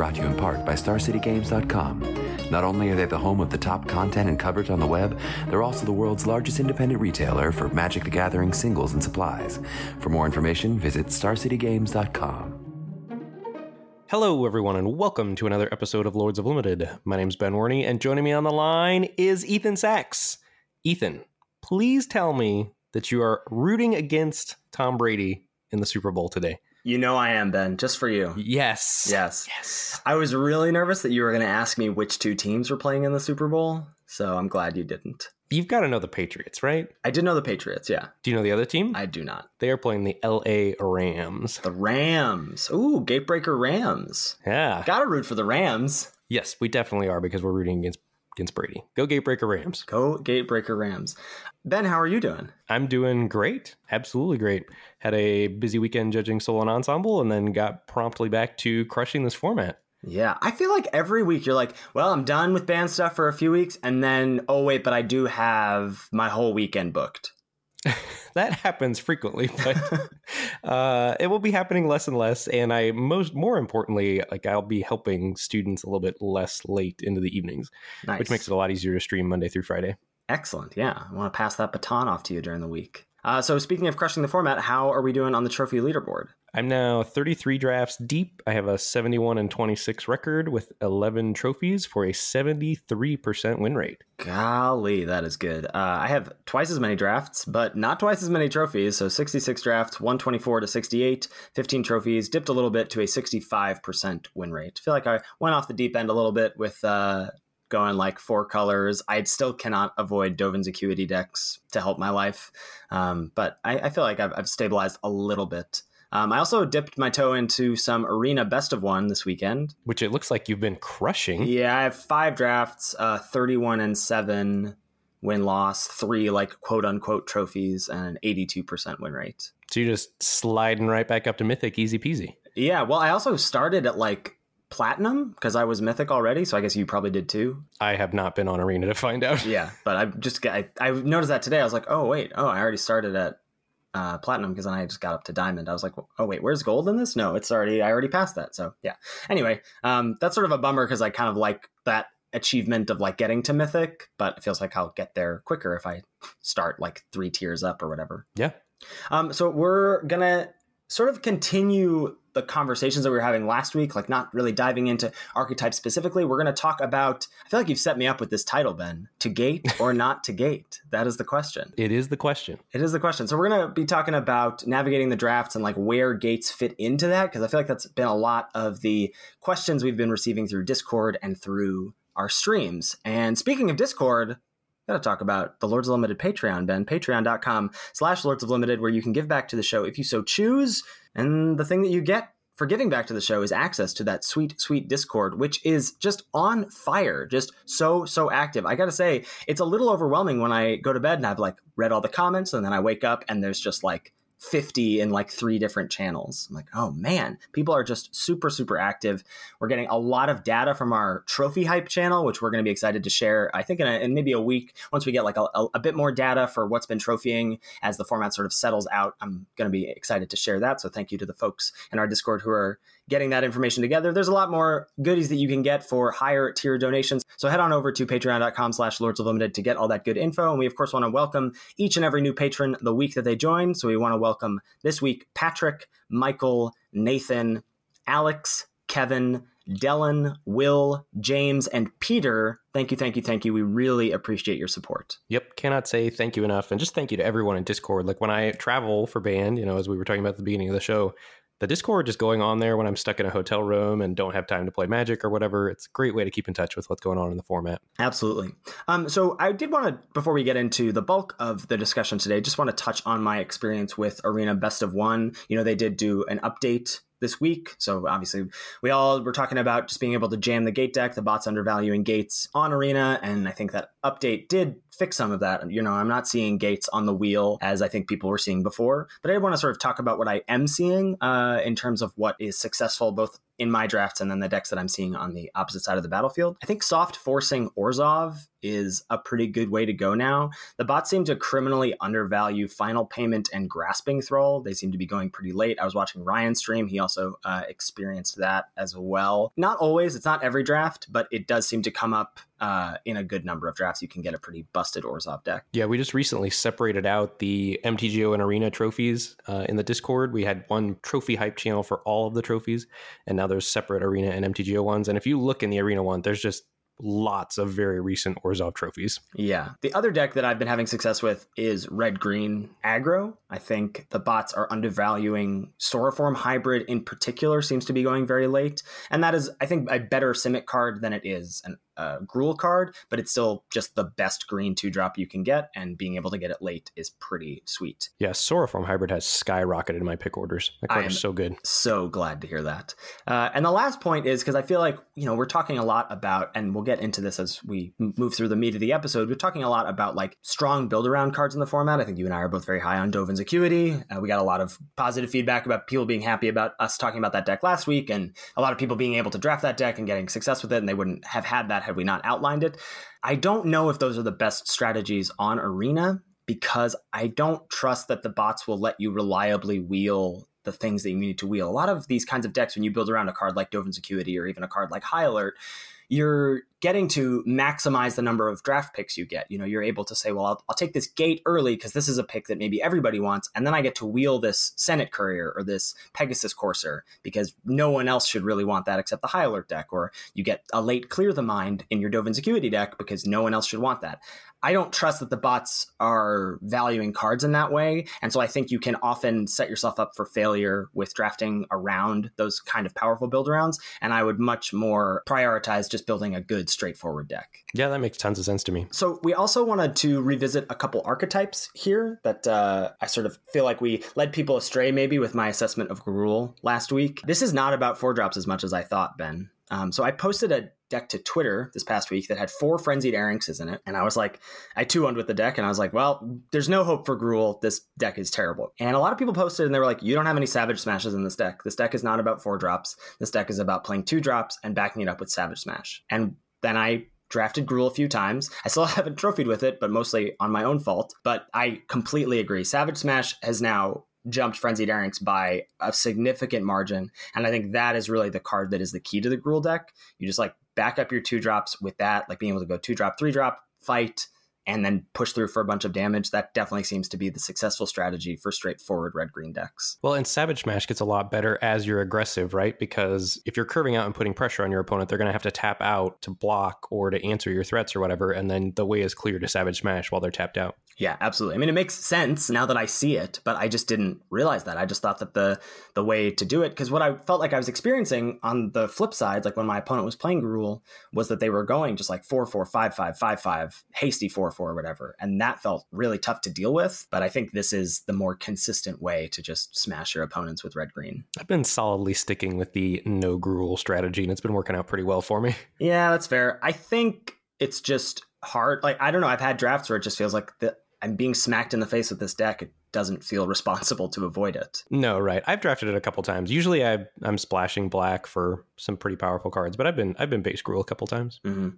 Brought to you in part by StarCityGames.com. Not only are they the home of the top content and coverage on the web, they're also the world's largest independent retailer for Magic the Gathering singles and supplies. For more information, visit StarCityGames.com. Hello, everyone, and welcome to another episode of Lords of Limited. My name's Ben Warney, and joining me on the line is Ethan Saks. Ethan, please tell me that you are rooting against Tom Brady in the Super Bowl today. You know I am, Ben, just for you. Yes. Yes. Yes. I was really nervous that you were going to ask me which two teams were playing in the Super Bowl, so I'm glad you didn't. You've got to know the Patriots, right? I did know the Patriots, yeah. Do you know the other team? I do not. They are playing the LA Rams. The Rams. Ooh, Gatebreaker Rams. Yeah. Gotta root for the Rams. Yes, we definitely are because we're rooting against against Brady. Go Gatebreaker Rams. Go Gatebreaker Rams. Ben, how are you doing? I'm doing great. Absolutely great. Had a busy weekend judging solo and ensemble and then got promptly back to crushing this format. Yeah, I feel like every week you're like, well, I'm done with band stuff for a few weeks, and then, oh, wait, but I do have my whole weekend booked. that happens frequently, but uh, it will be happening less and less. And I most more importantly, like I'll be helping students a little bit less late into the evenings, Nice. which makes it a lot easier to stream Monday through Friday. Excellent. Yeah. I want to pass that baton off to you during the week. Uh, so, speaking of crushing the format, how are we doing on the trophy leaderboard? I'm now 33 drafts deep. I have a 71 and 26 record with 11 trophies for a 73% win rate. Golly, that is good. Uh, I have twice as many drafts, but not twice as many trophies. So 66 drafts, 124 to 68, 15 trophies, dipped a little bit to a 65% win rate. I feel like I went off the deep end a little bit with uh, going like four colors. I still cannot avoid Dovin's Acuity decks to help my life. Um, but I, I feel like I've, I've stabilized a little bit. Um, I also dipped my toe into some arena best of one this weekend. Which it looks like you've been crushing. Yeah, I have five drafts, uh, 31 and 7 win loss, three like quote unquote trophies, and an 82% win rate. So you're just sliding right back up to Mythic, easy peasy. Yeah, well, I also started at like platinum because I was mythic already, so I guess you probably did too. I have not been on Arena to find out. Yeah, but I just I, I noticed that today. I was like, oh, wait, oh, I already started at uh, platinum because then I just got up to diamond. I was like, oh, wait, where's gold in this? No, it's already, I already passed that. So yeah. Anyway, um, that's sort of a bummer because I kind of like that achievement of like getting to mythic, but it feels like I'll get there quicker if I start like three tiers up or whatever. Yeah. Um, so we're gonna sort of continue the conversations that we were having last week, like not really diving into archetypes specifically. We're gonna talk about. I feel like you've set me up with this title, Ben. To gate or not to gate? That is the question. It is the question. It is the question. So we're gonna be talking about navigating the drafts and like where gates fit into that because I feel like that's been a lot of the questions we've been receiving through Discord and through our streams. And speaking of Discord, got to talk about the Lords of Limited Patreon, Ben. Patreon.com slash Lords of Limited, where you can give back to the show if you so choose. And the thing that you get for giving back to the show is access to that sweet, sweet Discord, which is just on fire, just so, so active. I got to say, it's a little overwhelming when I go to bed and I've like read all the comments and then I wake up and there's just like 50 in like three different channels. I'm like, oh man, people are just super, super active. We're getting a lot of data from our trophy hype channel, which we're going to be excited to share, I think, in, a, in maybe a week. Once we get like a, a, a bit more data for what's been trophying as the format sort of settles out, I'm going to be excited to share that. So thank you to the folks in our Discord who are getting that information together. There's a lot more goodies that you can get for higher tier donations. So head on over to patreon.com slash lords of limited to get all that good info. And we of course want to welcome each and every new patron the week that they join. So we want to welcome this week Patrick, Michael, Nathan, Alex, Kevin, Dylan, Will, James, and Peter. Thank you, thank you, thank you. We really appreciate your support. Yep, cannot say thank you enough. And just thank you to everyone in Discord. Like when I travel for band, you know, as we were talking about at the beginning of the show, the Discord just going on there when I'm stuck in a hotel room and don't have time to play Magic or whatever. It's a great way to keep in touch with what's going on in the format. Absolutely. Um, so I did want to, before we get into the bulk of the discussion today, just want to touch on my experience with Arena Best of One. You know, they did do an update this week. So obviously, we all were talking about just being able to jam the gate deck, the bots undervaluing gates on Arena, and I think that update did fix some of that. You know, I'm not seeing gates on the wheel as I think people were seeing before, but I want to sort of talk about what I am seeing uh, in terms of what is successful both in my drafts and then the decks that I'm seeing on the opposite side of the battlefield. I think soft forcing Orzhov is a pretty good way to go now. The bots seem to criminally undervalue Final Payment and Grasping Thrall. They seem to be going pretty late. I was watching Ryan stream. He also uh, experienced that as well. Not always, it's not every draft, but it does seem to come up uh, in a good number of drafts, you can get a pretty busted Orzhov deck. Yeah, we just recently separated out the MTGO and Arena trophies uh, in the Discord. We had one trophy hype channel for all of the trophies, and now there's separate Arena and MTGO ones. And if you look in the Arena one, there's just lots of very recent Orzhov trophies. Yeah. The other deck that I've been having success with is red green aggro. I think the bots are undervaluing Sauroform hybrid in particular seems to be going very late. And that is, I think, a better Simic card than it is an uh, Gruul card, but it's still just the best green two drop you can get, and being able to get it late is pretty sweet. Yeah, Sauroform Hybrid has skyrocketed in my pick orders. That card is so good. So glad to hear that. Uh, and the last point is because I feel like you know we're talking a lot about, and we'll get into this as we move through the meat of the episode. We're talking a lot about like strong build around cards in the format. I think you and I are both very high on Dovin's Acuity. Uh, we got a lot of positive feedback about people being happy about us talking about that deck last week, and a lot of people being able to draft that deck and getting success with it, and they wouldn't have had that had we not outlined it. I don't know if those are the best strategies on Arena because I don't trust that the bots will let you reliably wheel the things that you need to wheel. A lot of these kinds of decks, when you build around a card like Dovin's Acuity or even a card like High Alert, you're getting to maximize the number of draft picks you get. You know, you're able to say, well, I'll, I'll take this gate early because this is a pick that maybe everybody wants, and then I get to wheel this Senate Courier or this Pegasus Courser because no one else should really want that except the High Alert deck. Or you get a late Clear the Mind in your Dovin's Acuity deck because no one else should want that. I don't trust that the bots are valuing cards in that way. And so I think you can often set yourself up for failure with drafting around those kind of powerful build arounds. And I would much more prioritize just building a good, straightforward deck. Yeah, that makes tons of sense to me. So we also wanted to revisit a couple archetypes here that uh, I sort of feel like we led people astray maybe with my assessment of Gruul last week. This is not about four drops as much as I thought, Ben. Um, so I posted a deck to Twitter this past week that had four frenzied Arynxes in it, and I was like, I two owned with the deck, and I was like, well, there's no hope for Gruul. This deck is terrible. And a lot of people posted, and they were like, you don't have any Savage Smashes in this deck. This deck is not about four drops. This deck is about playing two drops and backing it up with Savage Smash. And then I drafted Gruul a few times. I still haven't trophied with it, but mostly on my own fault. But I completely agree. Savage Smash has now jumped Frenzied Arynx by a significant margin. And I think that is really the card that is the key to the Gruul deck. You just like back up your two drops with that, like being able to go two drop, three drop, fight, and then push through for a bunch of damage. That definitely seems to be the successful strategy for straightforward red green decks. Well, and Savage Smash gets a lot better as you're aggressive, right? Because if you're curving out and putting pressure on your opponent, they're going to have to tap out to block or to answer your threats or whatever. And then the way is clear to Savage Smash while they're tapped out. Yeah, absolutely. I mean, it makes sense now that I see it, but I just didn't realize that. I just thought that the the way to do it, because what I felt like I was experiencing on the flip side, like when my opponent was playing Gruul, was that they were going just like four four five five five five, hasty four four, whatever, and that felt really tough to deal with. But I think this is the more consistent way to just smash your opponents with red green. I've been solidly sticking with the no Gruul strategy, and it's been working out pretty well for me. Yeah, that's fair. I think it's just hard. Like I don't know. I've had drafts where it just feels like the I'm being smacked in the face with this deck. It doesn't feel responsible to avoid it. No, right. I've drafted it a couple times. Usually, I, am splashing black for some pretty powerful cards, but I've been I've been base Gruul a couple times. Mm-hmm.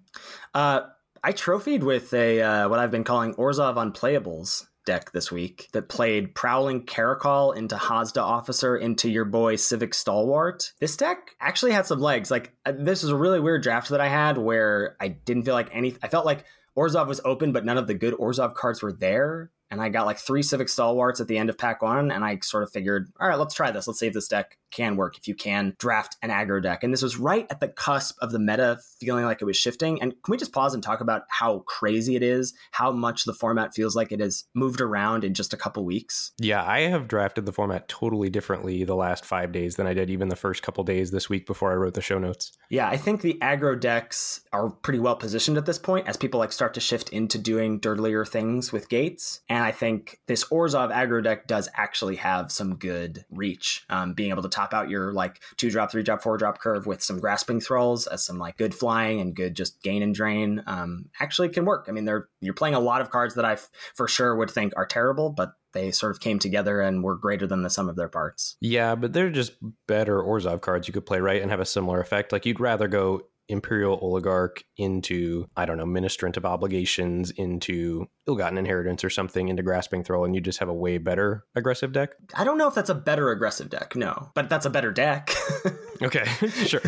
Uh, I trophied with a uh, what I've been calling Orzhov Unplayables deck this week that played Prowling Caracal into Haazda Officer into your boy Civic Stalwart. This deck actually had some legs. Like uh, this is a really weird draft that I had where I didn't feel like any. I felt like Orzhov was open, but none of the good Orzhov cards were there. And I got like three Civic Stalwarts at the end of pack one, and I sort of figured, all right, let's try this. Let's if this deck can work if you can draft an aggro deck. And this was right at the cusp of the meta feeling like it was shifting. And can we just pause and talk about how crazy it is, how much the format feels like it has moved around in just a couple weeks? Yeah, I have drafted the format totally differently the last five days than I did even the first couple days this week before I wrote the show notes. Yeah, I think the aggro decks are pretty well positioned at this point as people like start to shift into doing dirtier things with gates. And I think this Orzhov aggro deck does actually have some good reach. Um, being able to top out your like two drop, three drop, four drop curve with some grasping thralls as some like good flying and good just gain and drain um, actually can work. I mean, they're you're playing a lot of cards that I f- for sure would think are terrible, but they sort of came together and were greater than the sum of their parts. Yeah, but they're just better Orzhov cards you could play right and have a similar effect. Like you'd rather go Imperial Oligarch into, I don't know, Ministrant of Obligations into Ill-Gotten Inheritance or something into Grasping Thrall, and you just have a way better aggressive deck. I don't know if that's a better aggressive deck, no, but that's a better deck. Okay, sure.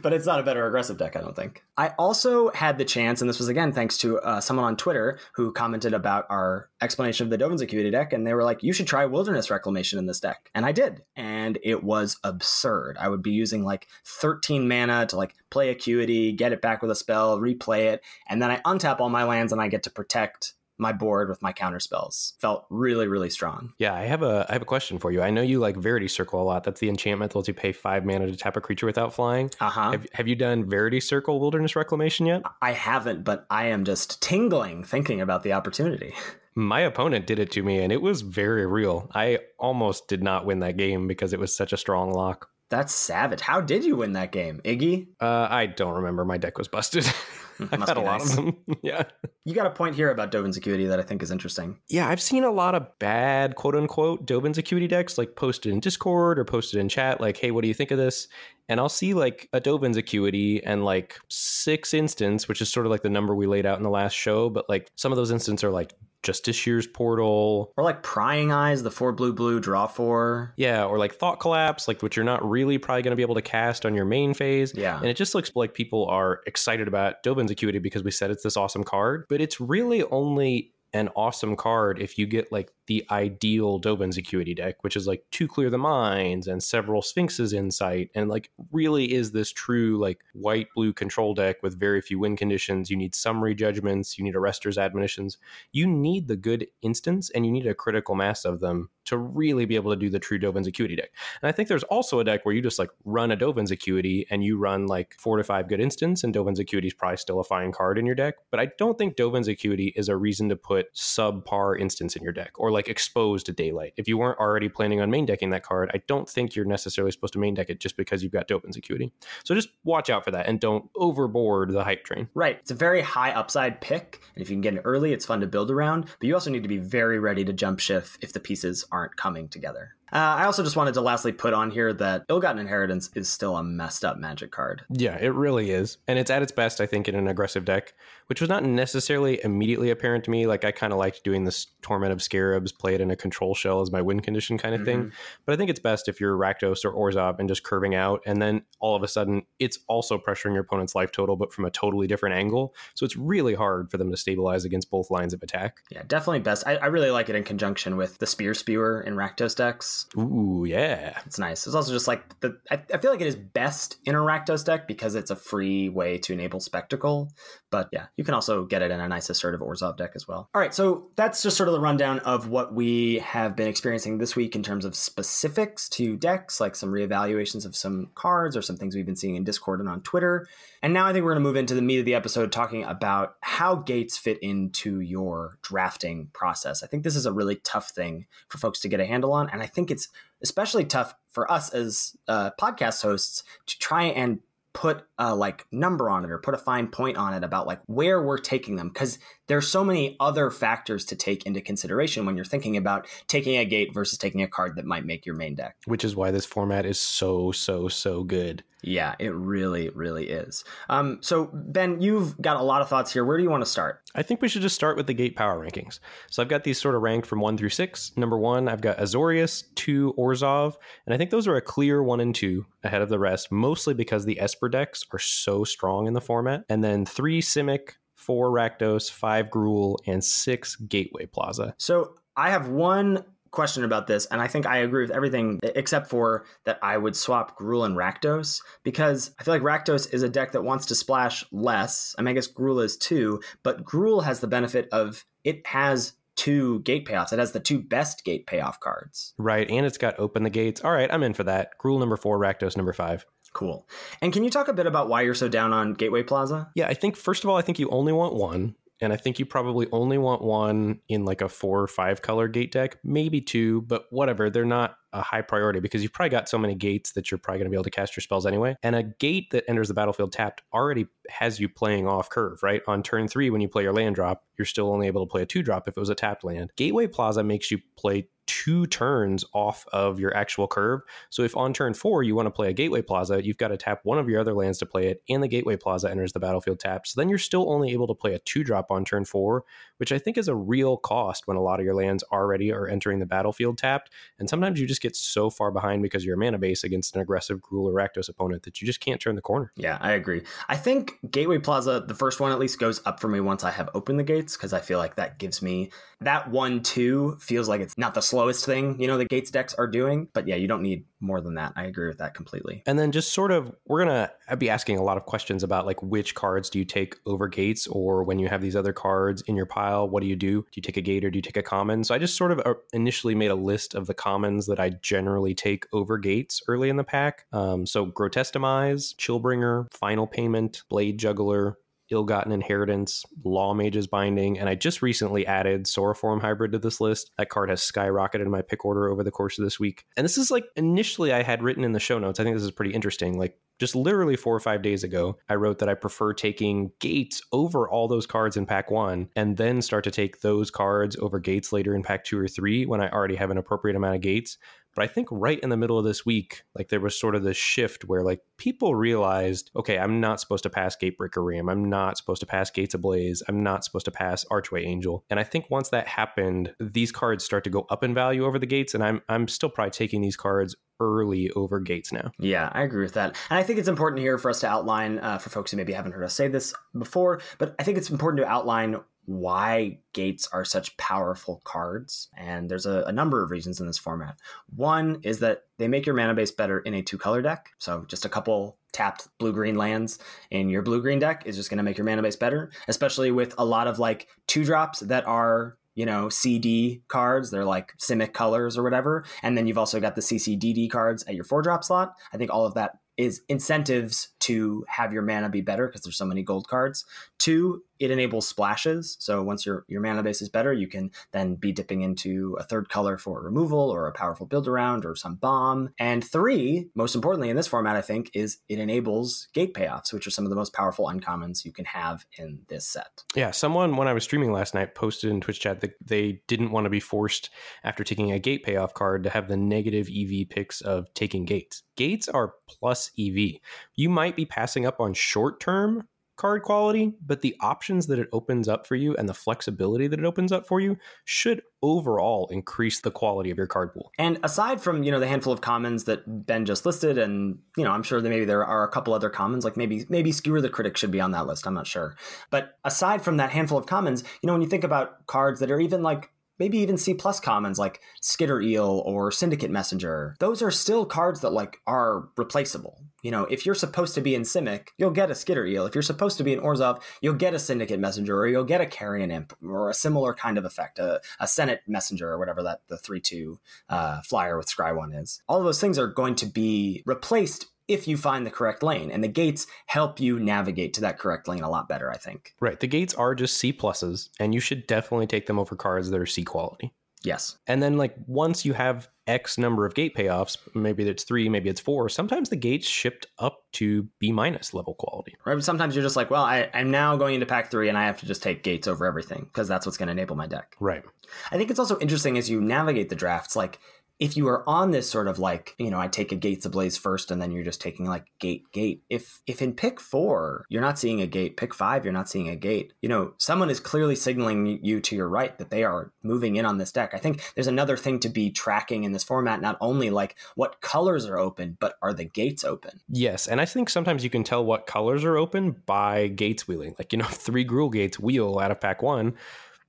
but it's not a better aggressive deck, I don't think. I also had the chance, and this was again thanks to uh, someone on Twitter who commented about our explanation of the Dovin's Acuity deck, and they were like, "You should try Wilderness Reclamation in this deck," and I did, and it was absurd. I would be using like 13 mana to like play Acuity, get it back with a spell, replay it, and then I untap all my lands, and I get to protect my board with my counter spells. Felt really, really strong. Yeah, I have a I have a question for you. I know you like Verity Circle a lot. That's the enchantment that lets you pay five mana to tap a creature without flying. Uh huh. Have, have you done Verity Circle Wilderness Reclamation yet? I haven't, but I am just tingling thinking about the opportunity. My opponent did it to me, and it was very real. I almost did not win that game because it was such a strong lock. That's savage. How did you win that game, Iggy? Uh, I don't remember. My deck was busted. I've had a be lot of them. yeah. You got a point here about Dovin's Acuity that I think is interesting. Yeah, I've seen a lot of bad quote unquote Dovin's Acuity decks like posted in Discord or posted in chat, like, hey, what do you think of this? And I'll see like a Dovin's Acuity and like six instants, which is sort of like the number we laid out in the last show, but like some of those instants are like Justice Shear's Portal. Or like Prying Eyes, the four blue blue draw four. Yeah, or like Thought Collapse, like which you're not really probably going to be able to cast on your main phase. Yeah. And it just looks like people are excited about Dovin's Acuity because we said it's this awesome card, but it's really only an awesome card if you get like the ideal Dovin's Acuity deck, which is like two Clear the Minds and several Sphinx's Insight, and like really is this true like white blue control deck with very few win conditions. You need summary judgments, you need arresters admonitions, you need the good instants, and you need a critical mass of them to really be able to do the true Dovin's Acuity deck. And I think there's also a deck where you just like run a Dovin's Acuity and you run like four to five good instants, and Dovin's Acuity is probably still a fine card in your deck. But I don't think Dovin's Acuity is a reason to put subpar instants in your deck or like exposed to daylight. If you weren't already planning on main decking that card, I don't think you're necessarily supposed to main deck it just because you've got Dovin's Acuity. So just watch out for that and don't overboard the hype train. Right. It's a very high upside pick. And if you can get it early, it's fun to build around. But you also need to be very ready to jump shift if the pieces aren't coming together. Uh, I also just wanted to lastly put on here that Ill-Gotten Inheritance is still a messed up magic card. Yeah, it really is. And it's at its best, I think, in an aggressive deck, which was not necessarily immediately apparent to me. Like, I kind of liked doing this Torment of Scarabs, play it in a control shell as my win condition kind of thing. But I think it's best if you're Rakdos or Orzhov and just curving out. And then all of a sudden, it's also pressuring your opponent's life total, but from a totally different angle. So it's really hard for them to stabilize against both lines of attack. Yeah, definitely best. I, I really like it in conjunction with the Spear Spewer in Rakdos decks. Ooh, yeah. It's nice. It's also just like the. I, I feel like it is best in a Rakdos deck because it's a free way to enable Spectacle. But yeah, you can also get it in a nice assertive Orzhov deck as well. All right, so that's just sort of the rundown of what we have been experiencing this week in terms of specifics to decks, like some reevaluations of some cards or some things we've been seeing in Discord and on Twitter. And now I think we're going to move into the meat of the episode talking about how gates fit into your drafting process. I think this is a really tough thing for folks to get a handle on. And I think it's especially tough for us as uh, podcast hosts to try and put a like number on it or put a fine point on it about like where we're taking them. Because there's so many other factors to take into consideration when you're thinking about taking a gate versus taking a card that might make your main deck. Which is why this format is so, so, so good. Yeah, it really, really is. Um, so Ben, you've got a lot of thoughts here. Where do you want to start? I think we should just start with the gate power rankings. So I've got these sort of ranked from one through six. Number one, I've got Azorius, two Orzhov, and I think those are a clear one and two ahead of the rest, mostly because the Esper decks are so strong in the format. And then three Simic, four Rakdos, five Gruul, and six Gateway Plaza. So I have one question about this, and I think I agree with everything except for that I would swap Gruul and Rakdos because I feel like Rakdos is a deck that wants to splash less. I mean, I guess Gruul is too, but Gruul has the benefit of it has two gate payoffs. It has the two best gate payoff cards. Right, and it's got open the gates. All right, I'm in for that. Gruul number four, Rakdos number five. Cool. And can you talk a bit about why you're so down on Gateway Plaza? Yeah, I think first of all, I think you only want one and I think you probably only want one in like a four or five color gate deck, maybe two, but whatever. They're not a high priority because you've probably got so many gates that you're probably going to be able to cast your spells anyway. And a gate that enters the battlefield tapped already has you playing off curve, right? On turn three, when you play your land drop, you're still only able to play a two drop if it was a tapped land. Gateway Plaza makes you play two turns off of your actual curve. So if on turn four you want to play a Gateway Plaza, you've got to tap one of your other lands to play it, and the Gateway Plaza enters the battlefield tapped. So then you're still only able to play a two drop on turn four, which I think is a real cost when a lot of your lands already are entering the battlefield tapped. And sometimes you just get so far behind because you're mana base against an aggressive Gruul or Rakdos opponent that you just can't turn the corner. Yeah, I agree. I think Gateway Plaza, the first one at least, goes up for me once I have opened the gates because I feel like that gives me that one two feels like it's not the slowest thing you know the gates decks are doing but yeah you don't need more than that. I agree with that completely. And then just sort of we're gonna be asking a lot of questions about like which cards do you take over gates or when you have these other cards in your pile what do you do? Do you take a gate or do you take a common? So i just sort of uh, initially made a list of the commons that i generally take over gates early in the pack. Um, so grotestimize chillbringer final payment blade juggler ill-gotten inheritance, law mage's binding, and I just recently added Sauroform hybrid to this list. That card has skyrocketed in my pick order over the course of this week. And this is like initially I had written in the show notes. I think this is pretty interesting. Like just literally four or five days ago, I wrote that I prefer taking gates over all those cards in pack one and then start to take those cards over gates later in pack two or three when I already have an appropriate amount of gates. But I think right in the middle of this week, like there was sort of this shift where like people realized, okay, I'm not supposed to pass Gatebreaker Ram. I'm not supposed to pass Gates Ablaze. I'm not supposed to pass Archway Angel. And I think once that happened, these cards start to go up in value over the gates. And I'm I'm still probably taking these cards early over gates now. Yeah, I agree with that. And I think it's important here for us to outline uh, for folks who maybe haven't heard us say this before, but I think it's important to outline why gates are such powerful cards. And there's a, a, number of reasons in this format. One is that they make your mana base better in a two color deck. So just a couple tapped blue green lands in your blue green deck is just going to make your mana base better, especially with a lot of like two drops that are you know, CD cards. They're like Simic colors or whatever. And then you've also got the CCDD cards at your four drop slot. I think all of that is incentives to have your mana be better because there's so many gold cards. Two, it enables splashes. So once your, your mana base is better, you can then be dipping into a third color for removal or a powerful build around or some bomb. And three, most importantly in this format, I think, is it enables gate payoffs, which are some of the most powerful uncommons you can have in this set. Yeah, someone when I was streaming last night posted in Twitch chat that they didn't want to be forced after taking a gate payoff card to have the negative EV picks of taking gates. Gates are plus EV. You might be passing up on short term card quality, but the options that it opens up for you and the flexibility that it opens up for you should overall increase the quality of your card pool. And aside from, you know, the handful of commons that Ben just listed and, you know, I'm sure that maybe there are a couple other commons like maybe maybe Skewer the Critic should be on that list, I'm not sure. But aside from that handful of commons, you know, when you think about cards that are even like maybe even C plus commons like Skitter Eel or Syndicate Messenger. Those are still cards that like are replaceable. You know, if you're supposed to be in Simic, you'll get a Skitter Eel. If you're supposed to be in Orzhov, you'll get a Syndicate Messenger or you'll get a Carrion Imp or a similar kind of effect, a, a Senate Messenger or whatever that the 3 2 uh, flyer with Scry 1 is. All of those things are going to be replaced if you find the correct lane. And the gates help you navigate to that correct lane a lot better, I think. Right. The gates are just C pluses, and you should definitely take them over cards that are C quality. Yes. And then, like, once you have X number of gate payoffs, maybe it's three, maybe it's four, sometimes the gates shipped up to B minus level quality. Right. But sometimes you're just like, well, I, I'm now going into pack three and I have to just take gates over everything because that's what's going to enable my deck. Right. I think it's also interesting as you navigate the drafts, like, if you are on this sort of like you know i take a gates ablaze first and then you're just taking like gate gate. If if in pick four you're not seeing a gate pick five you're not seeing a gate. You know someone is clearly signaling you to your right that they are moving in on this deck. I think there's another thing to be tracking in this format not only like what colors are open but are the gates open? Yes and i think sometimes you can tell what colors are open by gates wheeling. Like you know three Gruul gates wheel out of pack one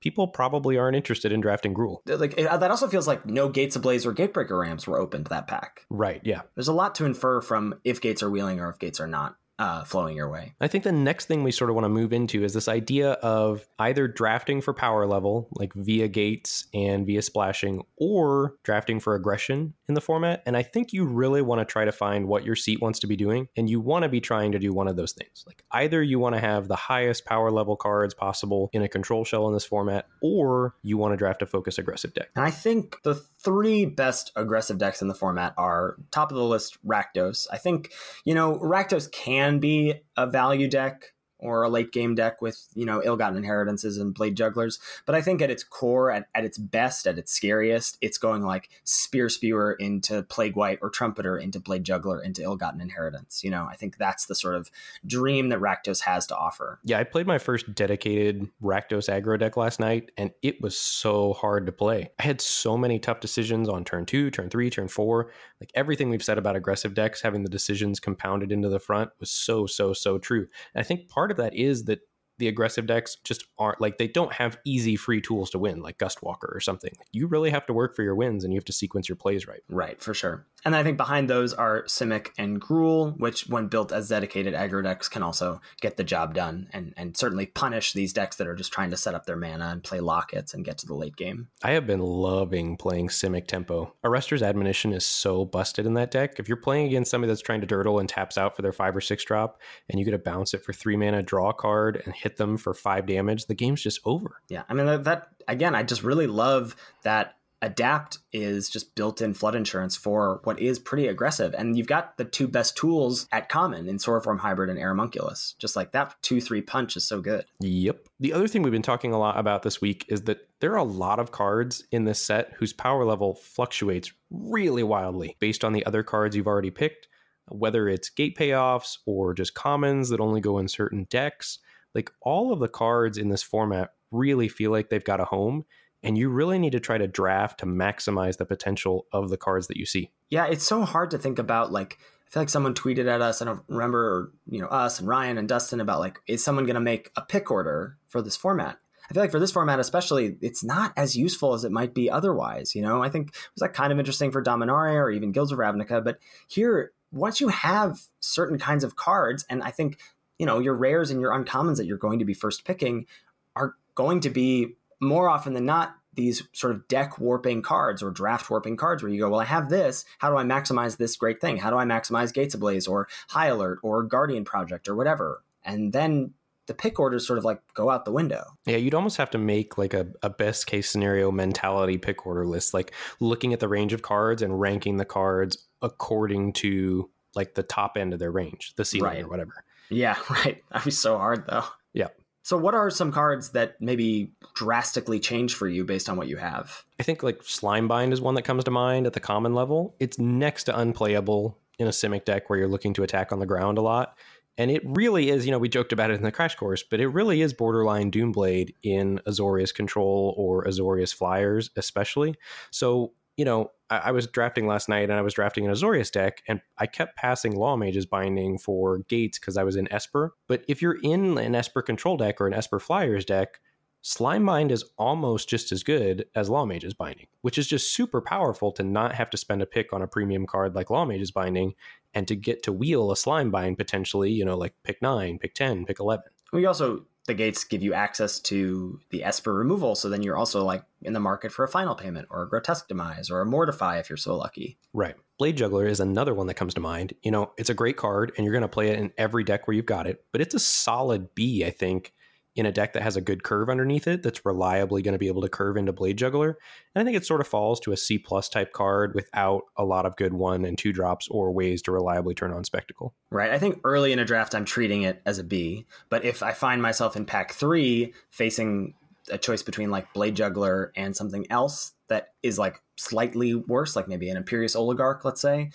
people probably aren't interested in drafting Gruul. Like it, that also feels like no Gates Ablaze or Gatebreaker Rams were open to that pack. Right, yeah. There's a lot to infer from if gates are wheeling or if gates are not uh, flowing your way. I think the next thing we sort of want to move into is this idea of either drafting for power level, like via gates and via splashing, or drafting for aggression in the format. And I think you really want to try to find what your seat wants to be doing, and you want to be trying to do one of those things. Like either you want to have the highest power level cards possible in a control shell in this format, or you want to draft a focus aggressive deck. And I think the three best aggressive decks in the format are top of the list Rakdos. I think, you know, Rakdos can be a value deck or a late game deck with you know ill-gotten inheritances and blade jugglers but i think at its core at, at its best at its scariest it's going like spear spewer into plague wight or trumpeter into blade juggler into ill-gotten inheritance you know i think that's the sort of dream that rakdos has to offer Yeah, I played my first dedicated Rakdos aggro deck last night, and it was so hard to play. I had so many tough decisions on turn two, turn three, turn four. Like everything we've said about aggressive decks, having the decisions compounded into the front was so, so, so true. And I think part of that is that the aggressive decks just aren't like they don't have easy free tools to win, like Gustwalker or something. You really have to work for your wins and you have to sequence your plays right. Right, for sure. And I think behind those are Simic and Gruul, which, when built as dedicated aggro decks, can also get the job done and, and certainly punish these decks that are just trying to set up their mana and play lockets and get to the late game. I have been loving playing Simic Tempo. Arrester's Admonition is so busted in that deck. If you're playing against somebody that's trying to dirtle and taps out for their five or six drop, and you get to bounce it for three mana, draw a card, and hit them for five damage, the game's just over. Yeah, I mean, that, that again, I just really love that adapt is just built-in flood insurance for what is pretty aggressive and you've got the two best tools at common in Sauroform Hybrid and Aeromunculus just like that 2-3 punch is so good Yep. The other thing we've been talking a lot about this week is that there are a lot of cards in this set whose power level fluctuates really wildly based on the other cards you've already picked, whether it's gate payoffs or just commons that only go in certain decks. Like all of the cards in this format really feel like they've got a home, and you really need to try to draft to maximize the potential of the cards that you see. yeah it's so hard to think about like I feel like someone tweeted at us I don't remember or, you know us and Ryan and Dustin about like is someone going to make a pick order for this format I feel like for this format especially it's not as useful as it might be otherwise you know I think it was like kind of interesting for Dominaria or even Guilds of Ravnica but here once you have certain kinds of cards and I think you know your rares and your uncommons that you're going to be first picking are going to be more often than not these sort of deck warping cards or draft warping cards where you go, well, I have this. How do I maximize this great thing? How do I maximize Gates Ablaze or High Alert or Guardian Project or whatever? And then the pick orders sort of like go out the window. Yeah, you'd almost have to make like a, a best case scenario mentality pick order list, like looking at the range of cards and ranking the cards according to like the top end of their range, the ceiling Right. or whatever. Yeah, right. That'd be so hard though. Yeah. So, what are some cards that maybe drastically change for you based on what you have? I think like Slimebind is one that comes to mind at the common level. It's next to unplayable in a Simic deck where you're looking to attack on the ground a lot. And it really is, you know, we joked about it in the crash course, but it really is borderline Doomblade in Azorius Control or Azorius Flyers, especially. So, you know, I, I was drafting last night and I was drafting an Azorius deck, and I kept passing Law Mage's binding for gates because I was in Esper. But if you're in an Esper Control deck or an Esper Flyers deck, Slimebind is almost just as good as Law Mage's Binding, which is just super powerful to not have to spend a pick on a premium card like Law Mage's Binding and to get to wheel a Slimebind potentially, you know, like pick 9, pick 10, pick 11. We also the gates give you access to the Esper removal, so then you're also like in the market for a final payment or a grotesque demise or a mortify if you're so lucky. Right. Blade Juggler is another one that comes to mind. You know, it's a great card and you're going to play it in every deck where you've got it, but it's a solid B, I think, in a deck that has a good curve underneath it that's reliably going to be able to curve into Blade Juggler. And I think it sort of falls to a C plus type card without a lot of good one and two drops or ways to reliably turn on Spectacle. Right. I think early in a draft, I'm treating it as a B. But if I find myself in pack three facing a choice between like Blade Juggler and something else that is like slightly worse, like maybe an Imperious Oligarch, let's say,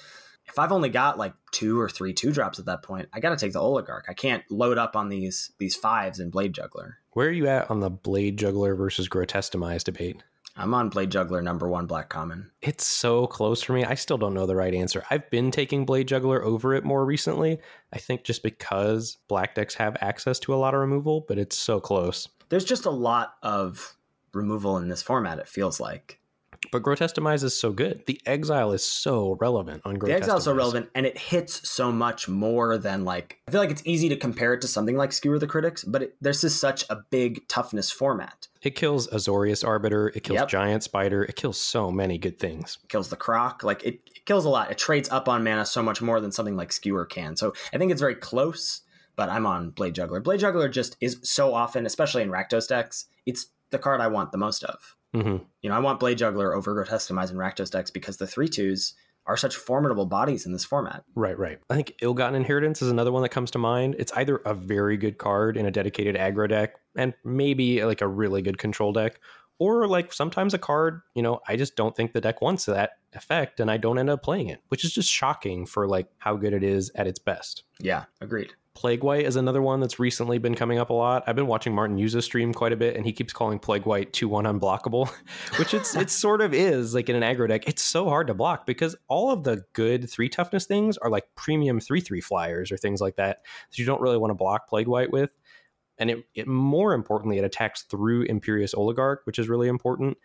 if I've only got like two or three two drops at that point, I got to take the Oligarch. I can't load up on these these fives in Blade Juggler. Where are you at on the Blade Juggler versus Grotesque Demise debate? I'm on Blade Juggler number one Black Common. It's so close for me. I still don't know the right answer. I've been taking Blade Juggler over it more recently. I think just because black decks have access to a lot of removal, but it's so close. There's just a lot of removal in this format, it feels like. But Grotesque Demise is so good. The Exile is so relevant on The Exile is so relevant and it hits so much more than like I feel like it's easy to compare it to something like Skewer the Critics, but it, this is such a big toughness format. It kills Azorius Arbiter. It kills Yep. Giant Spider. It kills so many good things. It kills the croc, like it, it kills a lot. It trades up on mana so much more than something like Skewer can. So I think it's very close, but I'm on Blade Juggler. Blade Juggler just is so often, especially in Rakdos decks, it's the card I want the most of. Hmm You know, I want Blade Juggler over Grotesque Demise and Rakdos decks because the three twos are such formidable bodies in this format. Right, right. I think Ill-Gotten Inheritance is another one that comes to mind. It's either a very good card in a dedicated aggro deck and maybe like a really good control deck, or like sometimes a card, you know, I just don't think the deck wants that effect and I don't end up playing it, which is just shocking for like how good it is at its best. Yeah, agreed. Plague Wight is another one that's recently been coming up a lot. I've been watching Martin Juza's stream quite a bit, and he keeps calling Plague Wight 2 1 unblockable, which it's it sort of is like in an aggro deck. It's so hard to block because all of the good three toughness things are like premium 3 3 flyers or things like that that you don't really want to block Plague White with. And it, it more importantly, it attacks through Imperious Oligarch, which is really important.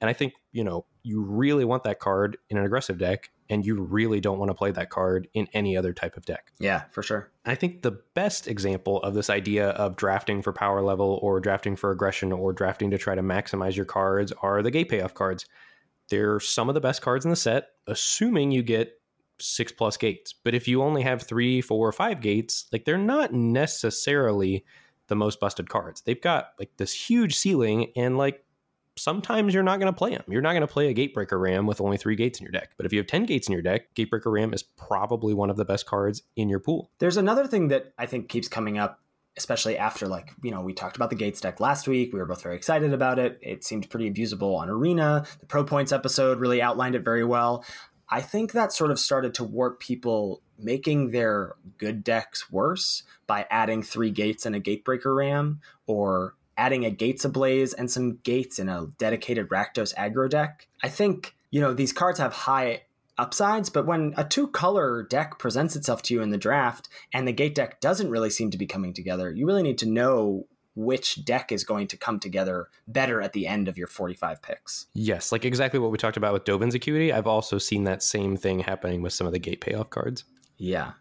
And I think, you know, you really want that card in an aggressive deck, and you really don't want to play that card in any other type of deck. Yeah, for sure. I think the best example of this idea of drafting for power level or drafting for aggression or drafting to try to maximize your cards are the gate payoff cards. They're some of the best cards in the set, assuming you get six plus gates. But if you only have three, four, or five gates, like they're not necessarily the most busted cards. They've got like this huge ceiling and like sometimes you're not going to play them. You're not going to play a Gatebreaker Ram with only three gates in your deck. But if you have 10 gates in your deck, Gatebreaker Ram is probably one of the best cards in your pool. There's another thing that I think keeps coming up, especially after, like, you know, we talked about the Gates deck last week. We were both very excited about it. It seemed pretty abusable on Arena. The Pro Points episode really outlined it very well. I think that sort of started to warp people making their good decks worse by adding three gates and a Gatebreaker Ram or adding a Gates Ablaze and some gates in a dedicated Rakdos aggro deck. I think, you know, these cards have high upsides, but when a two color deck presents itself to you in the draft and the gate deck doesn't really seem to be coming together, you really need to know which deck is going to come together better at the end of your 45 picks. Yes, like exactly what we talked about with Dovin's Acuity. I've also seen that same thing happening with some of the gate payoff cards. Yeah.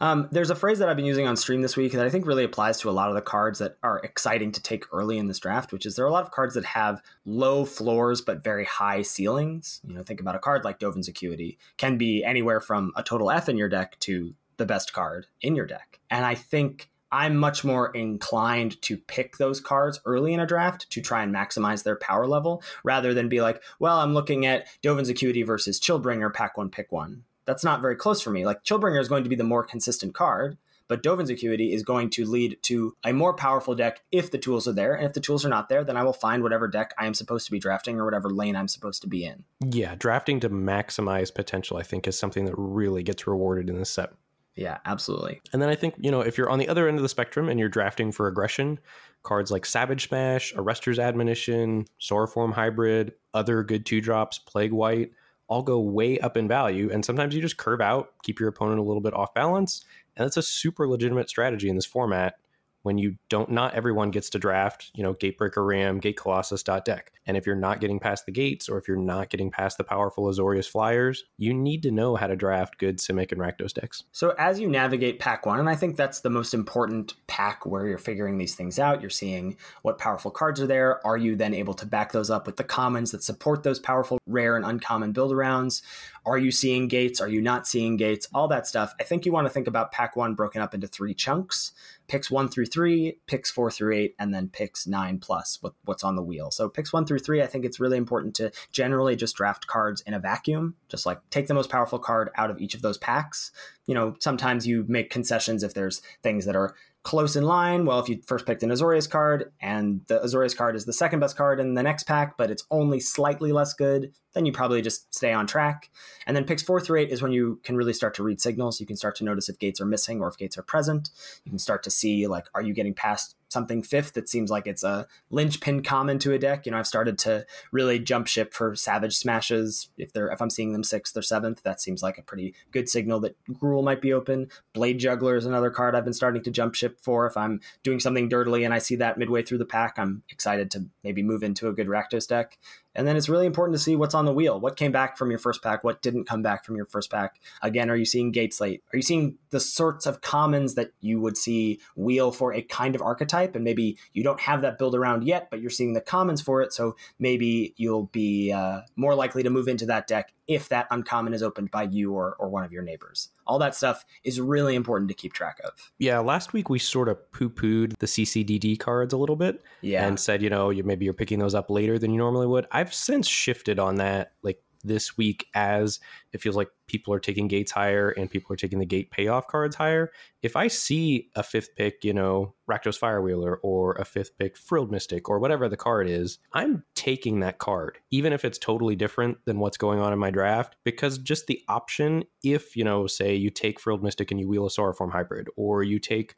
Um, there's a phrase that I've been using on stream this week that I think really applies to a lot of the cards that are exciting to take early in this draft, which is there are a lot of cards that have low floors but very high ceilings. You know, think about a card like Dovin's Acuity, can be anywhere from a total F in your deck to the best card in your deck. And I think I'm much more inclined to pick those cards early in a draft to try and maximize their power level rather than be like, well, I'm looking at Dovin's Acuity versus Chillbringer, pack one, pick one. That's not very close for me. Like, Chillbringer is going to be the more consistent card, but Dovin's Acuity is going to lead to a more powerful deck if the tools are there. And if the tools are not there, then I will find whatever deck I am supposed to be drafting or whatever lane I'm supposed to be in. Yeah, drafting to maximize potential, I think, is something that really gets rewarded in this set. Yeah, absolutely. And then I think, you know, if you're on the other end of the spectrum and you're drafting for aggression, cards like Savage Smash, Arrester's Admonition, Sauroform Hybrid, other good two drops, Plague Wight, all go way up in value. And sometimes you just curve out, keep your opponent a little bit off balance. And that's a super legitimate strategy in this format when you don't, not everyone gets to draft, you know, Gatebreaker Ram, Gate Colossus dot deck. And if you're not getting past the gates or if you're not getting past the powerful Azorius flyers, you need to know how to draft good Simic and Rakdos decks. So as you navigate pack one, and I think that's the most important pack where you're figuring these things out, you're seeing what powerful cards are there. Are you then able to back those up with the commons that support those powerful, rare, and uncommon build arounds? Are you seeing gates? Are you not seeing gates? All that stuff. I think you want to think about pack one broken up into three chunks picks one through three, picks four through eight, and then picks nine plus what, what's on the wheel. So picks one through three, I think it's really important to generally just draft cards in a vacuum. Just like take the most powerful card out of each of those packs. You know, sometimes you make concessions if there's things that are close in line. Well, if you first picked an Azorius card and the Azorius card is the second best card in the next pack, but it's only slightly less good, then you probably just stay on track. And then picks four through eight is when you can really start to read signals. You can start to notice if gates are missing or if gates are present. You can start to see, like, are you getting past something fifth that seems like it's a linchpin common to a deck. You know, I've started to really jump ship for Savage Smashes. If they're if I'm seeing them sixth or seventh, that seems like a pretty good signal that Gruul might be open. Blade Juggler is another card I've been starting to jump ship for. If I'm doing something dirtily and I see that midway through the pack, I'm excited to maybe move into a good Rakdos deck. And then it's really important to see what's on the wheel. What came back from your first pack? What didn't come back from your first pack? Again, are you seeing gate slate? Are you seeing the sorts of commons that you would see wheel for a kind of archetype? And maybe you don't have that build around yet, but you're seeing the commons for it. So maybe you'll be uh, more likely to move into that deck if that uncommon is opened by you or, or one of your neighbors. All that stuff is really important to keep track of. Yeah, last week we sort of poo pooed the CCDD cards a little bit Yeah. and said, you know, you, maybe you're picking those up later than you normally would. I've since shifted on that, like this week, as it feels like people are taking gates higher and people are taking the gate payoff cards higher. If I see a fifth pick, you know, Rakdos Firewheeler or a fifth pick Frilled Mystic or whatever the card is, I'm taking that card, even if it's totally different than what's going on in my draft, because just the option, if, you know, say you take Frilled Mystic and you wheel a Sauroform hybrid, or you take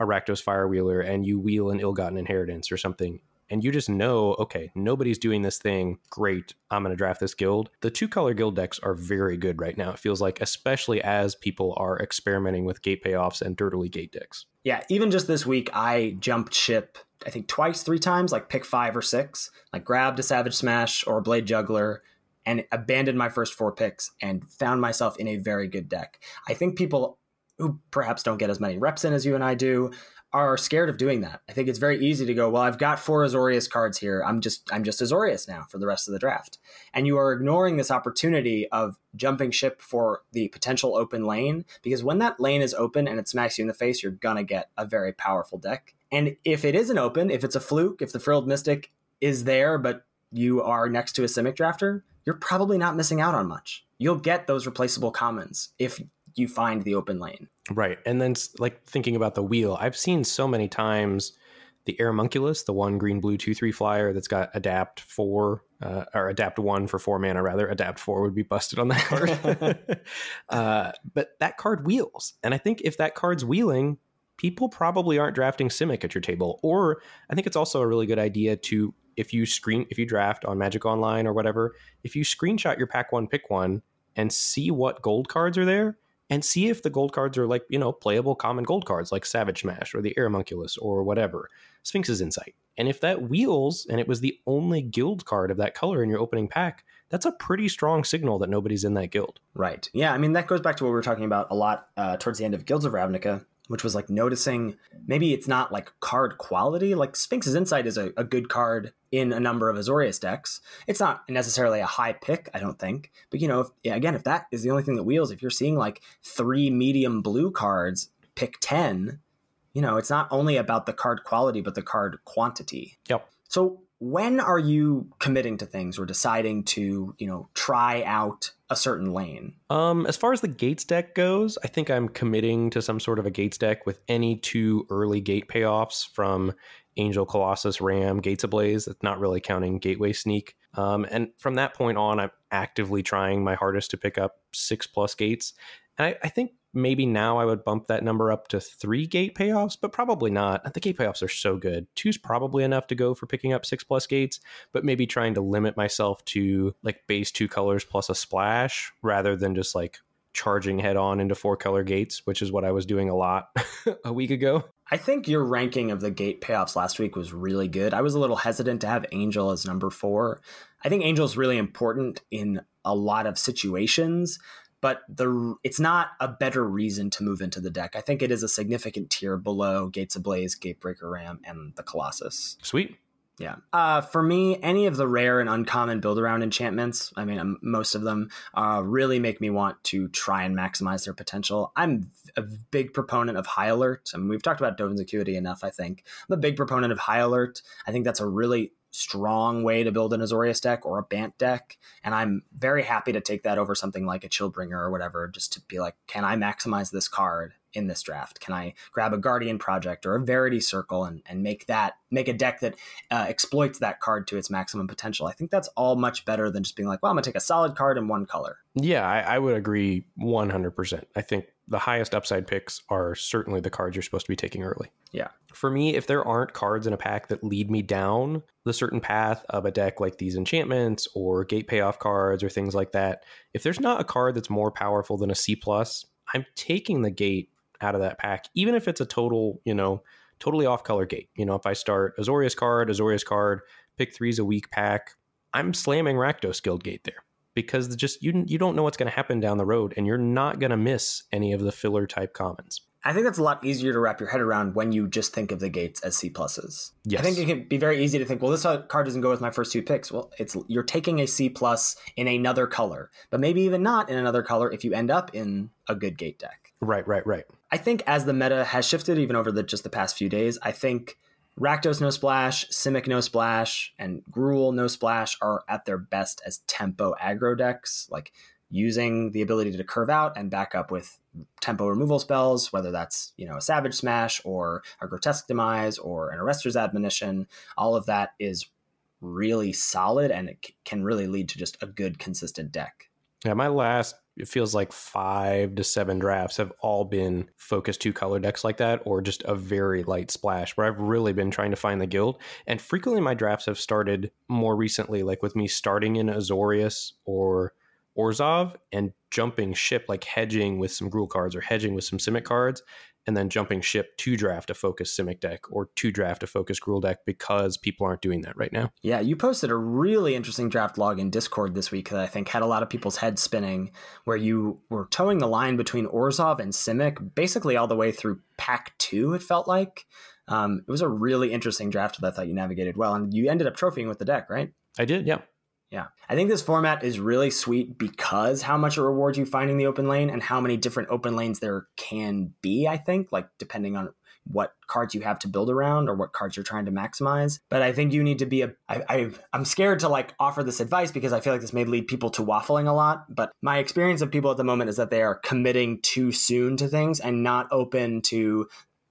a Rakdos Firewheeler and you wheel an Ill-Gotten Inheritance or something, and you just know, okay, nobody's doing this thing. Great, I'm going to draft this guild. The two color guild decks are very good right now. It feels like, especially as people are experimenting with gate payoffs and dirtily gate decks. Yeah, even just this week, I jumped ship, I think twice, three times, like pick five or six, like grabbed a Savage Smash or a Blade Juggler and abandoned my first four picks and found myself in a very good deck. I think people who perhaps don't get as many reps in as you and I do are scared of doing that. I think it's very easy to go, well, I've got four Azorius cards here. I'm just I'm just Azorius now for the rest of the draft. And you are ignoring this opportunity of jumping ship for the potential open lane because when that lane is open and it smacks you in the face, you're gonna get a very powerful deck. And if it isn't open, if it's a fluke, if the Frilled Mystic is there but you are next to a Simic drafter, you're probably not missing out on much. You'll get those replaceable commons if you find the open lane. Right. And then, like, thinking about the wheel, I've seen so many times the Aeromunculus, the one green blue 2 3 flyer that's got adapt 4, uh, or adapt 1 for 4 mana, rather. Adapt 4 would be busted on that card. uh, but that card wheels. And I think if that card's wheeling, people probably aren't drafting Simic at your table. Or I think it's also a really good idea to, if you screen, if you draft on Magic Online or whatever, if you screenshot your pack one, pick one, and see what gold cards are there, and see if the gold cards are like, you know, playable common gold cards like Savage Smash or the Aeromunculus or whatever. Sphinx's Insight. And if that wheels and it was the only guild card of that color in your opening pack, that's a pretty strong signal that nobody's in that guild. Right. Yeah. I mean, that goes back to what we were talking about a lot uh, towards the end of Guilds of Ravnica, which was like noticing maybe it's not like card quality. Like Sphinx's Insight is a, a good card in a number of Azorius decks. It's not necessarily a high pick, I don't think. But, you know, if, yeah, again, if that is the only thing that wheels, if you're seeing like three medium blue cards, pick 10, you know, it's not only about the card quality, but the card quantity. Yep. So when are you committing to things or deciding to, you know, try out a certain lane? Um, as far as the Gates deck goes, I think I'm committing to some sort of a Gates deck with any two early gate payoffs from Angel, Colossus, Ram, Gates Ablaze. That's not really counting Gateway Sneak. Um, and from that point on, I'm actively trying my hardest to pick up six plus gates. And I, I think maybe now I would bump that number up to three gate payoffs, but probably not. The gate payoffs are so good. Two's probably enough to go for picking up six plus gates, but maybe trying to limit myself to like base two colors plus a splash rather than just like charging head on into four color gates, which is what I was doing a lot a week ago. I think your ranking of the gate payoffs last week was really good. I was a little hesitant to have Angel as number four. I think Angel is really important in a lot of situations, but the it's not a better reason to move into the deck. I think it is a significant tier below Gates Ablaze, Gatebreaker Ram, and the Colossus. Sweet. Yeah. Uh, for me, any of the rare and uncommon build around enchantments, I mean, um, most of them, uh, really make me want to try and maximize their potential. I'm a big proponent of High Alert. I mean, we've talked about Dovin's Acuity enough, I think. I'm a big proponent of High Alert. I think that's a really strong way to build an Azorius deck or a Bant deck. And I'm very happy to take that over something like a Chillbringer or whatever, just to be like, can I maximize this card in this draft? Can I grab a Guardian Project or a Verity Circle and, and make that make a deck that uh, exploits that card to its maximum potential? I think that's all much better than just being like, well, I'm gonna take a solid card in one color. Yeah, I, I would agree 100%. I think the highest upside picks are certainly the cards you're supposed to be taking early. Yeah. For me, if there aren't cards in a pack that lead me down the certain path of a deck like these enchantments or gate payoff cards or things like that, if there's not a card that's more powerful than a C plus, I'm taking the gate out of that pack, even if it's a total, you know, totally off color gate. You know, if I start Azorius card, Azorius card, pick three's a weak pack, I'm slamming Rakdos Guild Gate there because just you you don't know what's going to happen down the road, and you're not going to miss any of the filler type commons. I think that's a lot easier to wrap your head around when you just think of the gates as C pluses. Yes. I think it can be very easy to think, well, this uh, card doesn't go with my first two picks. Well, it's you're taking a C plus in another color, but maybe even not in another color if you end up in a good gate deck. Right, right, right. I think as the meta has shifted, even over the just the past few days, I think Rakdos no splash, Simic no splash, and Gruul no splash are at their best as tempo aggro decks. Like using the ability to curve out and back up with tempo removal spells, whether that's you know a Savage Smash or a Grotesque Demise or an Arrester's Admonition, all of that is really solid and it can really lead to just a good consistent deck. Yeah, my last it feels like five to seven drafts have all been focused two color decks like that, or just a very light splash where I've really been trying to find the guild. And frequently my drafts have started more recently, like with me starting in Azorius or Orzhov and jumping ship, like hedging with some Gruul cards or hedging with some Simic cards, and then jumping ship to draft a focus Simic deck or to draft a focus Gruul deck because people aren't doing that right now. Yeah, you posted a really interesting draft log in Discord this week that I think had a lot of people's heads spinning, where you were towing the line between Orzhov and Simic basically all the way through pack two, it felt like. Um, it was a really interesting draft that I thought you navigated well, and you ended up trophying with the deck, right? I did, yeah. Yeah. I think this format is really sweet because how much it rewards you finding the open lane and how many different open lanes there can be, I think, like depending on what cards you have to build around or what cards you're trying to maximize. But I think you need to be a. I, I, I'm scared to like offer this advice because I feel like this may lead people to waffling a lot. But my experience of people at the moment is that they are committing too soon to things and not open to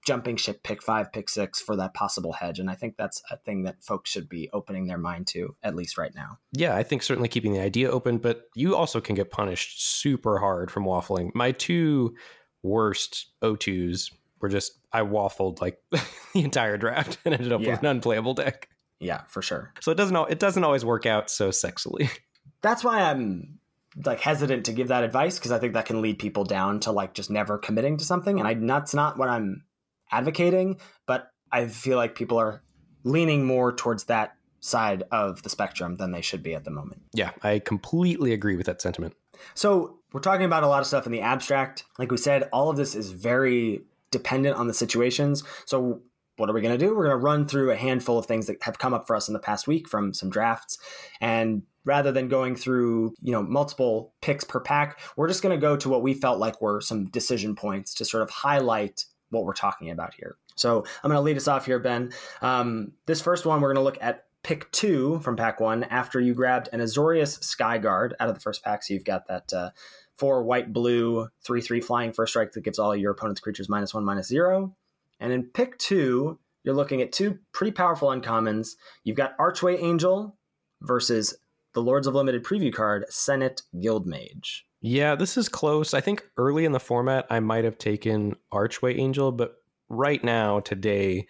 jumping ship pick five, pick six for that possible hedge. And I think that's a thing that folks should be opening their mind to, at least right now. Yeah, I think certainly keeping the idea open, but you also can get punished super hard from waffling. My two worst O2s were just, I waffled like the entire draft and ended up Yeah. with an unplayable deck. Yeah, for sure. So it doesn't, it doesn't always work out so sexily. That's why I'm like hesitant to give that advice because I think that can lead people down to like just never committing to something. And I, that's not what I'm advocating, but I feel like people are leaning more towards that side of the spectrum than they should be at the moment. Yeah, I completely agree with that sentiment. So we're talking about a lot of stuff in the abstract. Like we said, all of this is very dependent on the situations. So what are we going to do? We're going to run through a handful of things that have come up for us in the past week from some drafts. And rather than going through, you know, multiple picks per pack, we're just going to go to what we felt like were some decision points to sort of highlight what we're talking about here. So I'm going to lead us off here, Ben. Um, this first one, we're going to look at pick two from pack one after you grabbed an Azorius Skyguard out of the first pack. So you've got that uh, four white blue three three flying first strike that gives all your opponent's creatures minus one minus zero. And in pick two, you're looking at two pretty powerful uncommons. You've got Archway Angel versus the Lords of Limited preview card, Senate Guildmage. Yeah, this is close. I think early in the format, I might have taken Archway Angel, but right now, today,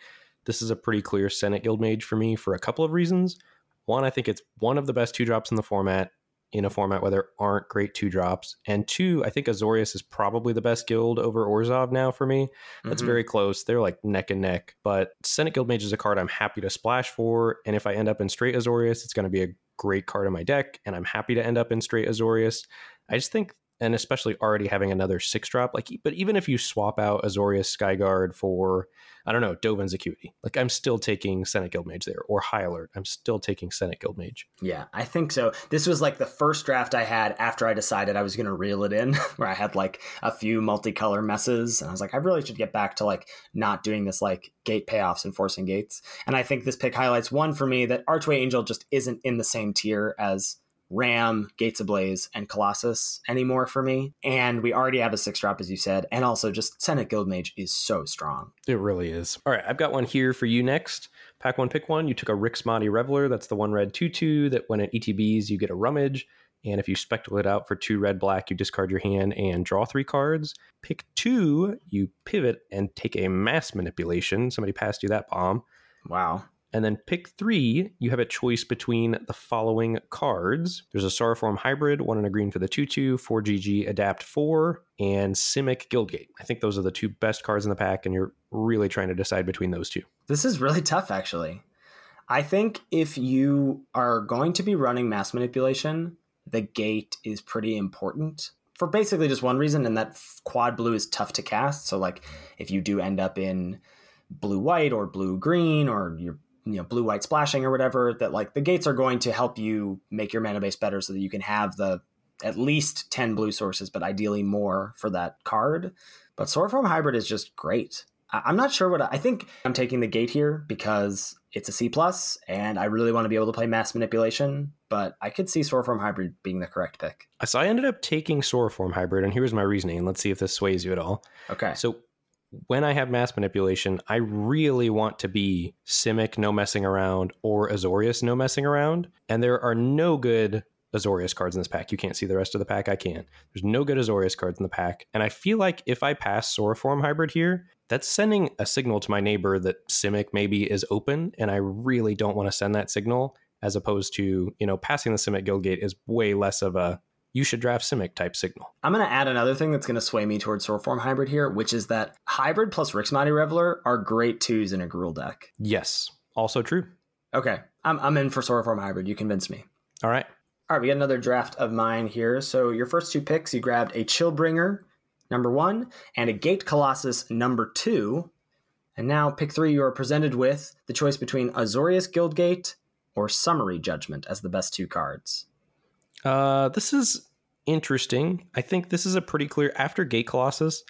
this is a pretty clear Senate Guild Mage for me for a couple of reasons. One, I think it's one of the best two drops in the format, in a format where there aren't great two drops. And two, I think Azorius is probably the best guild over Orzhov now for me. That's Mhm. very close. They're like neck and neck. But Senate Guild Mage is a card I'm happy to splash for. And if I end up in straight Azorius, it's going to be a great card in my deck. And I'm happy to end up in straight Azorius. I just think, and especially already having another six drop, like, but even if you swap out Azorius Skyguard for, I don't know, Dovin's Acuity, like I'm still taking Senate Guild Mage there, or High Alert, I'm still taking Senate Guild Mage. Yeah, I think so. This was like the first draft I had after I decided I was going to reel it in, where I had like a few multicolor messes. And I was like, I really should get back to like not doing this like gate payoffs and forcing gates. And I think this pick highlights one for me that Archway Angel just isn't in the same tier as Ram, Gates Ablaze, and Colossus anymore for me. And we already have a six drop, as you said. And also, just Senate Guildmage is so strong. It really is. All right, I've got one here for you next. Pack one, pick one. You took a Rix Maadi Reveler. That's the one red 2 2 that when it ETBs, you get a rummage. And if you speculate out for two red black, you discard your hand and draw three cards. Pick two, you pivot and take a mass manipulation. Somebody passed you that bomb. Wow. And then pick three, you have a choice between the following cards. There's a Sauroform Hybrid, one in a green for the 2 2, 4 GG, Adapt 4, and Simic Guildgate. I think those are the two best cards in the pack, and you're really trying to decide between those two. This is really tough, actually. I think if you are going to be running mass manipulation, the gate is pretty important for basically just one reason, and that quad blue is tough to cast. So, like, if you do end up in blue white or blue green, or you're you know blue white splashing or whatever that like the gates are going to help you make your mana base better so that you can have the at least 10 blue sources but ideally more for that card but Sauroform hybrid is just great I- i'm not sure what I, I think i'm taking the gate here because it's a c plus and i really want to be able to play mass manipulation but i could see Sauroform hybrid being the correct pick So I ended up taking Sauroform Hybrid, and here's my reasoning. Let's see if this sways you at all. okay So when I have mass manipulation, I really want to be Simic, no messing around, or Azorius, no messing around. And there are no good Azorius cards in this pack. You can't see the rest of the pack. I can. There's no good Azorius cards in the pack. And I feel like if I pass Sauroform Hybrid here, that's sending a signal to my neighbor that Simic maybe is open. And I really don't want to send that signal as opposed to, you know, passing the Simic Guildgate is way less of a you should draft Simic type signal. I'm going to add another thing that's going to sway me towards Sauroform hybrid here, which is that hybrid plus Rix Maadi Reveler are great twos in a Gruul deck. Yes, also true. Okay, I'm, I'm in for Sauroform hybrid. You convinced me. All right. All right, we got another draft of mine here. So your first two picks, you grabbed a Chillbringer, number one, and a Gate Colossus, number two. And now pick three, you are presented with the choice between Azorius Guildgate or Summary Judgment as the best two cards. Uh, this is interesting. I think this is a pretty clear after Gate Colossus.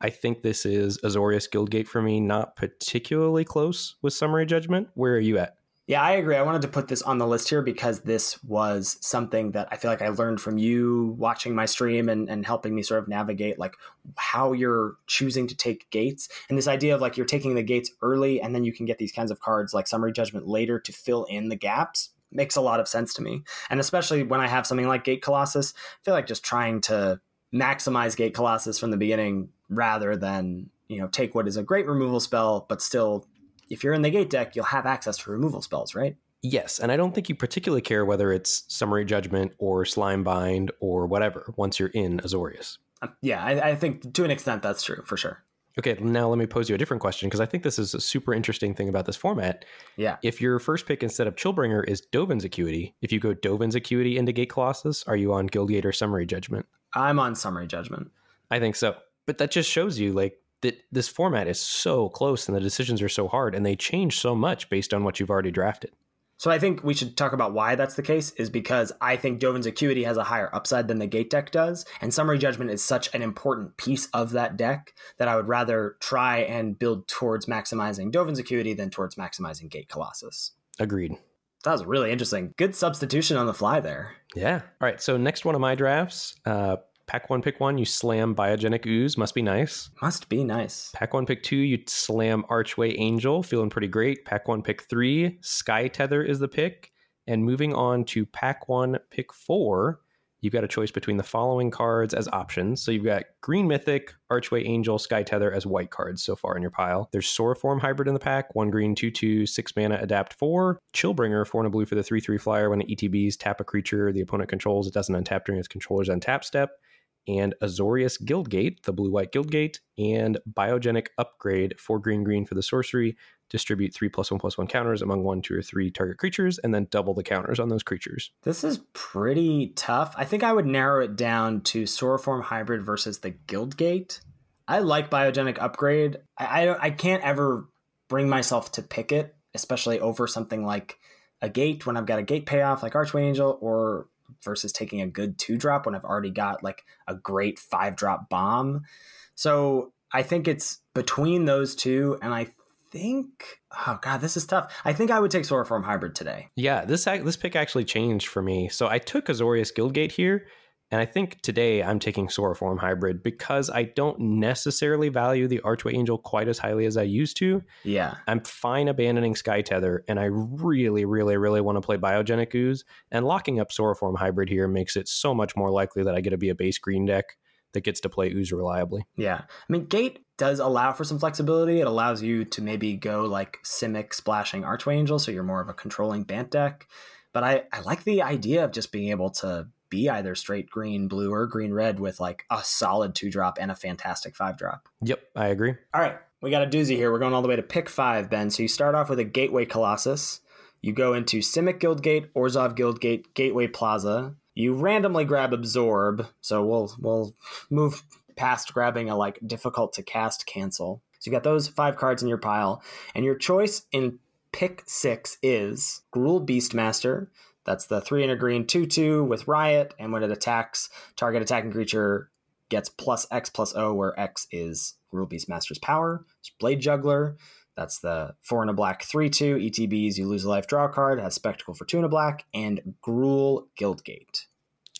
I think this is Azorius Guildgate for me, not particularly close with Summary Judgment. Where are you at? Yeah, I agree. I wanted to put this on the list here because this was something that I feel like I learned from you watching my stream and, and helping me sort of navigate like how you're choosing to take gates. And this idea of like you're taking the gates early and then you can get these kinds of cards like summary judgment later to fill in the gaps makes a lot of sense to me. And especially when I have something like Gate Colossus, I feel like just trying to maximize Gate Colossus from the beginning rather than, you know, take what is a great removal spell, but still if you're in the gate deck, you'll have access to removal spells, right? Yes, and I don't think you particularly care whether it's Summary Judgment or Slimebind or whatever once you're in Azorius. Um, yeah, I, I think to an extent that's true for sure. Okay, now let me pose you a different question because I think this is a super interesting thing about this format. Yeah. If your first pick instead of Chillbringer is Dovin's Acuity, if you go Dovin's Acuity into Gate Colossus, are you on Guildgate or Summary Judgment? I'm on summary judgment. I think so. But that just shows you like that this format is so close and the decisions are so hard and they change so much based on what you've already drafted. So I think we should talk about why that's the case is because I think Dovin's Acuity has a higher upside than the gate deck does, and Summary Judgment is such an important piece of that deck that I would rather try and build towards maximizing Dovin's Acuity than towards maximizing Gate Colossus. Agreed. That was really interesting. Good substitution on the fly there. Yeah. All right. So next one of my drafts, uh, pack one, pick one, you slam Biogenic Ooze. Must be nice. Must be nice. Pack one, pick two, you slam Archway Angel. Feeling pretty great. Pack one, pick three, Sky Tether is the pick. And moving on to pack one, pick four, you've got a choice between the following cards as options. So you've got Green Mythic, Archway Angel, Sky Tether as white cards so far in your pile. There's Sauroform Hybrid in the pack, one green, two, two, six mana, adapt four. Chillbringer, four and a blue for the three, three flyer. When it ETBs, tap a creature the opponent controls, it doesn't untap during its controller's untap step and Azorius Guildgate, the blue white Guildgate, and Biogenic Upgrade, for green green for the sorcery. Distribute three plus one plus one counters among one, two, or three target creatures, and then double the counters on those creatures. This is pretty tough. I think I would narrow it down to Sauroform Hybrid versus the Guildgate. I like Biogenic Upgrade. I, I, I can't ever bring myself to pick it, especially over something like a gate when I've got a gate payoff like Archway Angel, or versus taking a good two drop when I've already got like a great five drop bomb. So I think it's between those two, and I think oh god, this is tough. I think I would take Sauroform Hybrid today. Yeah, this this pick actually changed for me. So I took Azorius Guildgate here, And I think today I'm taking Sauroform Hybrid because I don't necessarily value the Archway Angel quite as highly as I used to. Yeah. I'm fine abandoning Sky Tether, and I really, really, really want to play Biogenic Ooze. And locking up Sauroform Hybrid here makes it so much more likely that I get to be a base green deck that gets to play Ooze reliably. Yeah. I mean, Gate does allow for some flexibility. It allows you to maybe go like Simic splashing Archway Angel, so you're more of a controlling Bant deck. But I, I like the idea of just being able to be either straight green, blue, or green red with like a solid two drop and a fantastic five drop. Yep, I agree. All right, we got a doozy here. We're going all the way to pick five, Ben. So you start off with a Gateway Colossus. You go into Simic Guildgate, Orzhov Guildgate, Gateway Plaza. You randomly grab Absorb. So we'll we'll move past grabbing a like difficult to cast cancel. So you got those five cards in your pile, and your choice in pick six is Gruul Beastmaster. That's the three and a green two two with Riot, and when it attacks, target attacking creature gets plus X plus O, where X is Gruul Beastmaster's power. It's Blade Juggler. That's the four and a black three two ETBs. You lose a life, draw card. Has Spectacle for two and a black, and Gruul Guildgate.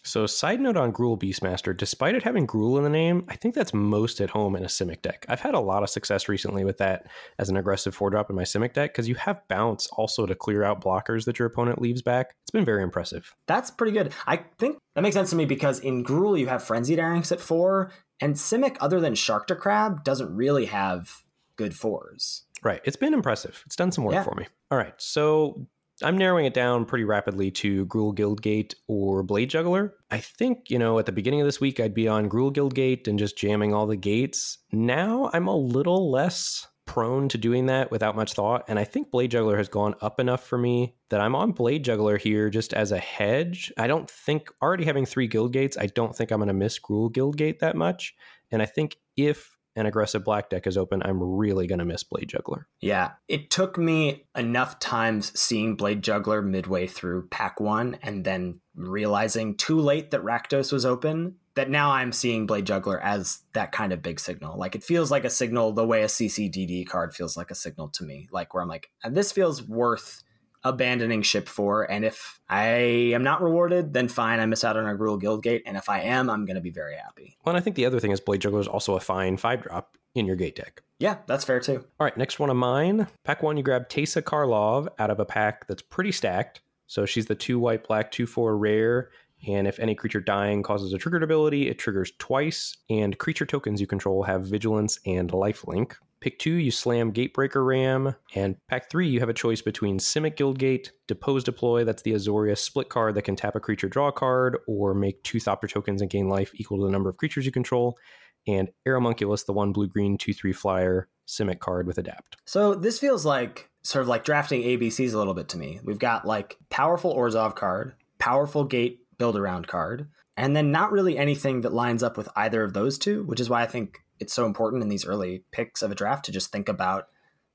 So, side note on Gruul Beastmaster, despite it having Gruul in the name, I think that's most at home in a Simic deck. I've had a lot of success recently with that as an aggressive four drop in my Simic deck because you have bounce also to clear out blockers that your opponent leaves back. It's been very impressive. That's pretty good. I think that makes sense to me because in Gruul you have Frenzied Arynx at four, and Simic, other than Sharktocrab, doesn't really have good fours. Right. It's been impressive. It's done some work Yeah. for me. All right. So I'm narrowing it down pretty rapidly to Gruul Guildgate or Blade Juggler. I think, you know, at the beginning of this week, I'd be on Gruul Guildgate and just jamming all the gates. Now I'm a little less prone to doing that without much thought. And I think Blade Juggler has gone up enough for me that I'm on Blade Juggler here just as a hedge. I don't think, already having three Guild Gates, I don't think I'm going to miss Gruul Guildgate that much. And I think if an aggressive black deck is open, I'm really going to miss Blade Juggler. Yeah, it took me enough times seeing Blade Juggler midway through pack one and then realizing too late that Rakdos was open that now I'm seeing Blade Juggler as that kind of big signal. Like it feels like a signal the way a CCDD card feels like a signal to me. Like where I'm like, this feels worth abandoning ship for. And if I am not rewarded, then fine, I miss out on a Gruul Guildgate. And if I am, I'm going to be very happy. Well, and I think the other thing is Blade Juggler is also a fine five drop in your gate deck. Yeah, that's fair too. All right, next one of mine. Pack one, you grab Teysa Karlov out of a pack that's pretty stacked. So she's the two white, black, two, four rare. And if any creature dying causes a triggered ability, it triggers twice. And creature tokens you control have vigilance and lifelink. Pick two, you slam Gatebreaker Ram. And pack three, you have a choice between Simic Guildgate, Depose Deploy, that's the Azorius split card that can tap a creature, draw a card, or make two Thopter tokens and gain life equal to the number of creatures you control. And Aeromunculus, the one blue green 2 3 flyer Simic card with Adapt. So this feels like sort of like drafting ABCs a little bit to me. We've got like powerful Orzhov card, powerful Gate build around card, and then not really anything that lines up with either of those two, which is why I think it's so important in these early picks of a draft to just think about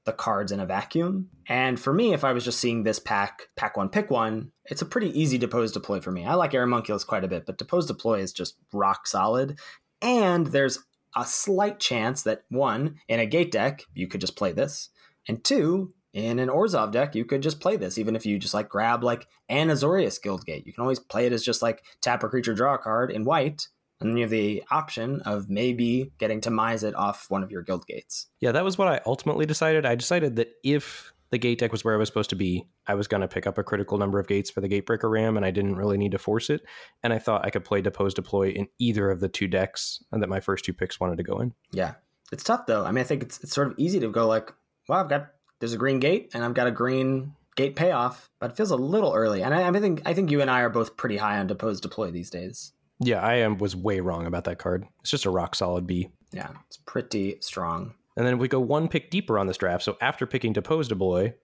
the cards in a vacuum. And for me, if I was just seeing this pack, pack one, pick one, it's a pretty easy depose deploy for me. I like Aeromunculus quite a bit, but depose deploy is just rock solid. And there's a slight chance that one, in a gate deck, you could just play this. And two, in an Orzhov deck, you could just play this, even if you just like grab like an Azorius Guildgate. You can always play it as just like tap a creature, draw a card in white, and then you have the option of maybe getting to mize it off one of your guild gates. Yeah, that was what I ultimately decided. I decided that if the gate deck was where I was supposed to be, I was going to pick up a critical number of gates for the Gatebreaker Ram, and I didn't really need to force it. And I thought I could play Depose Deploy in either of the two decks that my first two picks wanted to go in. Yeah. It's tough though. I mean, I think it's, it's sort of easy to go like, well, I've got, there's a green gate and I've got a green gate payoff, but it feels a little early. And I, I think, I think you and I are both pretty high on Depose Deploy these days. Yeah, I am was way wrong about that card. It's just a rock solid B. Yeah. It's pretty strong. And then we go one pick deeper on this draft. So after picking Depose Deploy,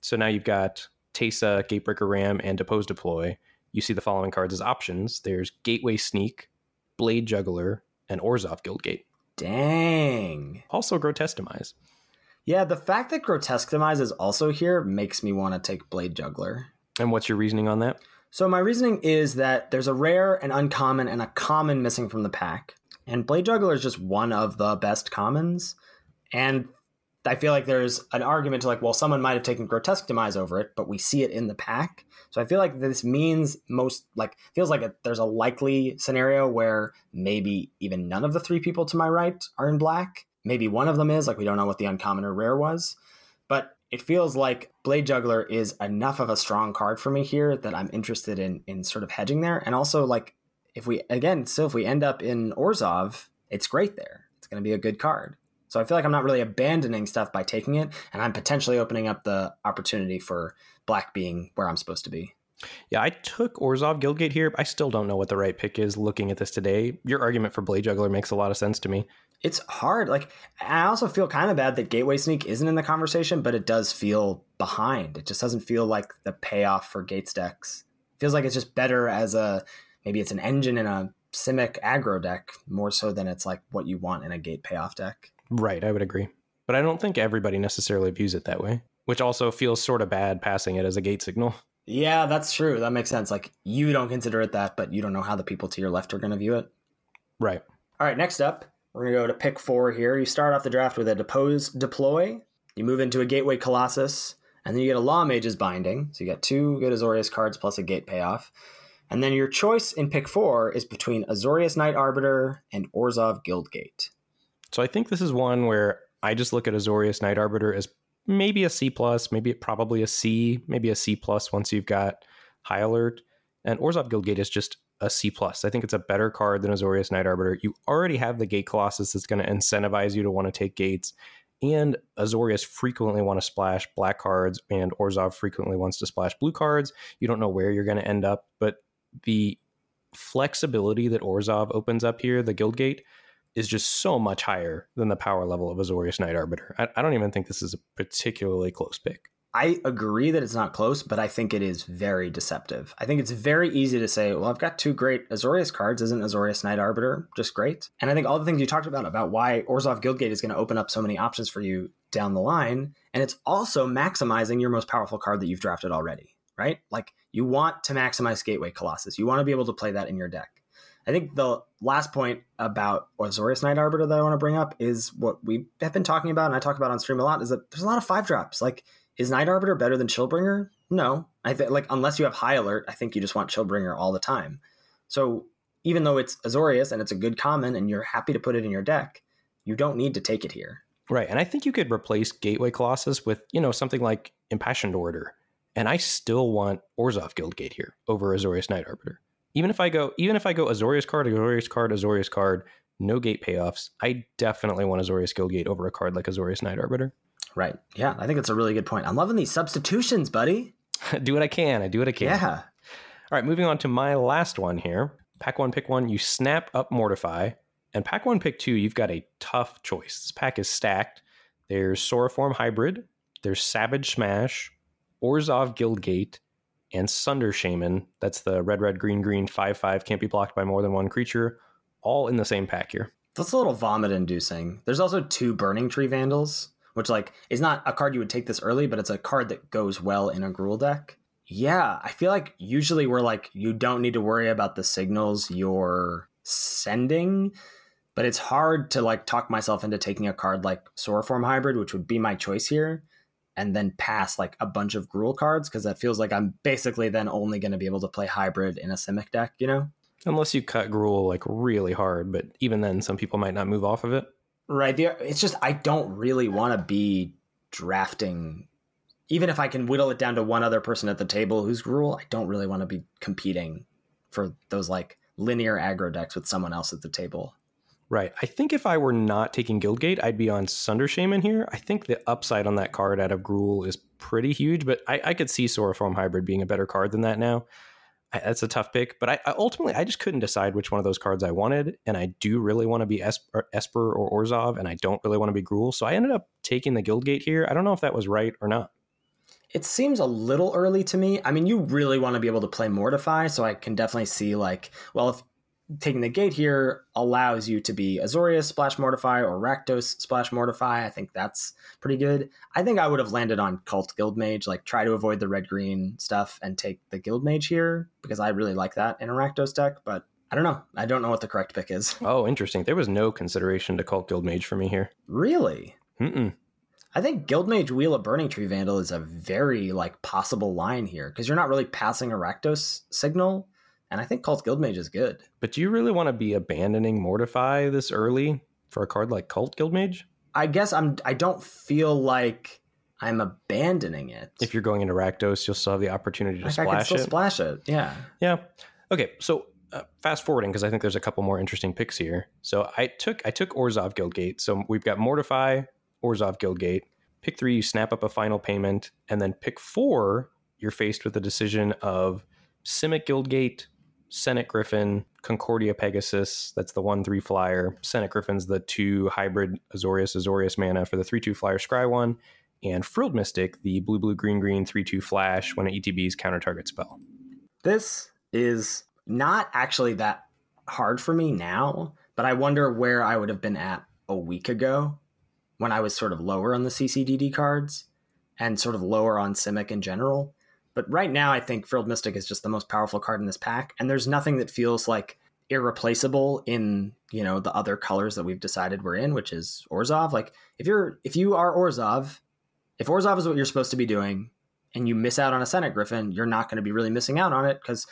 so now you've got Teysa, Gatebreaker Ram, and Depose Deploy. You see the following cards as options. There's Gateway Sneak, Blade Juggler, and Orzhov Guildgate. Dang. Also Grotesque Demise. Yeah, the fact that Grotesque Demise is also here makes me want to take Blade Juggler. And what's your reasoning on that? So my reasoning is that there's a rare, an uncommon, and a common missing from the pack. And Blade Juggler is just one of the best commons. And I feel like there's an argument to like, well, someone might have taken grotesque demise over it, but we see it in the pack. So I feel like this means most like feels like a, there's a likely scenario where maybe even none of the three people to my right are in black. Maybe one of them is like we don't know what the uncommon or rare was, it feels like Blade Juggler is enough of a strong card for me here that I'm interested in in sort of hedging there. And also like if we again, still if we end up in Orzhov, it's great there. It's going to be a good card. So I feel like I'm not really abandoning stuff by taking it, and I'm potentially opening up the opportunity for black being where I'm supposed to be. Yeah, I took Orzhov Guildgate here. I still don't know what the right pick is looking at this today. Your argument for Blade Juggler makes a lot of sense to me. It's hard. Like I also feel kind of bad that Gateway Sneak isn't in the conversation, but it does feel behind. It just doesn't feel like the payoff for Gates decks. It feels like it's just better as a maybe it's an engine in a Simic aggro deck more so than it's like what you want in a gate payoff deck. Right, I would agree. But I don't think everybody necessarily views it that way, which also feels sort of bad passing it as a gate signal. Yeah, that's true. That makes sense. Like you don't consider it that, but you don't know how the people to your left are going to view it. Right. All right, next up, we're going to go to pick four here. You start off the draft with a Depose Deploy. You move into a Gateway Colossus, and then you get a Lawmage's Binding. So you get two good Azorius cards plus a gate payoff. And then your choice in pick four is between Azorius Knight Arbiter and Orzhov Guildgate. So I think this is one where I just look at Azorius Knight Arbiter as maybe a C plus, maybe probably a C, maybe a C plus once you've got High Alert. And Orzhov Guildgate is just a C plus. I think it's a better card than Azorius Knight Arbiter. You already have the Gate Colossus that's going to incentivize you to want to take gates. And Azorius frequently want to splash black cards, and Orzhov frequently wants to splash blue cards. You don't know where you're going to end up, but the flexibility that Orzhov opens up here, the Guild Gate, is just so much higher than the power level of Azorius Knight Arbiter. I, I, don't even think this is a particularly close pick. I agree that it's not close, but I think it is very deceptive. I think it's very easy to say, well, I've got two great Azorius cards. Isn't Azorius Knight Arbiter just great? And I think all the things you talked about, about why Orzhov Guildgate is going to open up so many options for you down the line, and it's also maximizing your most powerful card that you've drafted already, right? Like you want to maximize Gateway Colossus. You want to be able to play that in your deck. I think the last point about Azorius Knight Arbiter that I want to bring up is what we have been talking about, and I talk about on stream a lot, is that there's a lot of five drops. Like, is Knight Arbiter better than Chillbringer? No. I think like unless you have High Alert, I think you just want Chillbringer all the time. So even though it's Azorius and it's a good common and you're happy to put it in your deck, you don't need to take it here. Right. And I think you could replace Gateway Colossus with, you know, something like Impassioned Orator. And I still want Orzhov Guildgate here over Azorius Knight Arbiter even if I go, even if I go Azorius card, Azorius card, Azorius card, no gate payoffs, I definitely want Azorius Guildgate over a card like Azorius Knight Arbiter. Right. Yeah, I think it's a really good point. I'm loving these substitutions, buddy. do what I can. I do what I can. Yeah. All right, moving on to my last one here. Pack one, pick one. You snap up Mortify, and pack one, pick two. You've got a tough choice. This pack is stacked. There's Sauroform Hybrid. There's Savage Smash, Orzhov Guildgate, and Sunder Shaman. That's the red, red, green, green, 5 5, can't be blocked by more than one creature, all in the same pack here. That's a little vomit inducing. There's also two Burning Tree Vandals, which, like, is not a card you would take this early, but it's a card that goes well in a Gruul deck. Yeah, I feel like usually we're like, you don't need to worry about the signals you're sending, but it's hard to like talk myself into taking a card like Sauroform Hybrid, which would be my choice here and then pass like a bunch of Gruul cards because that feels like I'm basically then only going to be able to play hybrid in a Simic deck, you know? Unless you cut Gruul like really hard, but even then, some people might not move off of it. Right. It's just I don't really want to be drafting. Even if I can whittle it down to one other person at the table who's Gruul, I don't really want to be competing for those like linear aggro decks with someone else at the table. Right. I think if I were not taking Guildgate, I'd be on Sunder Shaman here. I think the upside on that card out of Gruul is pretty huge, but I, I could see Sauroform Hybrid being a better card than that now. That's a tough pick, but I, I, ultimately I just couldn't decide which one of those cards I wanted, and I do really want to be Esper, Esper or Orzhov, and I don't really want to be Gruul, so I ended up taking the Guildgate here. I don't know if that was right or not. It seems a little early to me. I mean, you really want to be able to play Mortify, so I can definitely see like, well, if taking the gate here allows you to be Azorius Splash Mortify or Rakdos Splash Mortify. I think that's pretty good. I think I would have landed on Cult Guild Mage, like try to avoid the red green stuff and take the Guild Mage here because I really like that in a Rakdos deck, but I don't know. I don't know what the correct pick is. Oh, interesting. There was no consideration to Cult Guild Mage for me here. Really? Mm-mm. I think Guildmage Wheel of Burning Tree Vandal is a very like possible line here because you're not really passing a Rakdos signal, and I think Cult Guildmage is good. But do you really want to be abandoning Mortify this early for a card like Cult Guildmage? I guess I'm. I don't feel like I'm abandoning it. If you're going into Rakdos, you'll still have the opportunity to like I can splash still it. splash it. Yeah. Yeah. Okay. So uh, fast forwarding because I think there's a couple more interesting picks here. So I took I took Orzhov Guildgate. So we've got Mortify, Orzhov Guildgate. Pick three, you snap up a final payment, and then pick four, you're faced with the decision of Simic Guildgate, Senate Griffin, Concordia Pegasus. That's the one three flyer. Senate Griffin's the two hybrid Azorius Azorius mana for the three two flyer Scry one, and Frilled Mystic, the blue blue green green three two flash when it ETBs counter target spell. This is not actually that hard for me now, but I wonder where I would have been at a week ago when I was sort of lower on the CCDD cards and sort of lower on Simic in general. But right now, I think Frilled Mystic is just the most powerful card in this pack, and there's nothing that feels like irreplaceable in you know the other colors that we've decided we're in, which is Orzhov. Like if you're if you are Orzhov, if Orzhov is what you're supposed to be doing, and you miss out on a Senate Griffin, you're not going to be really missing out on it because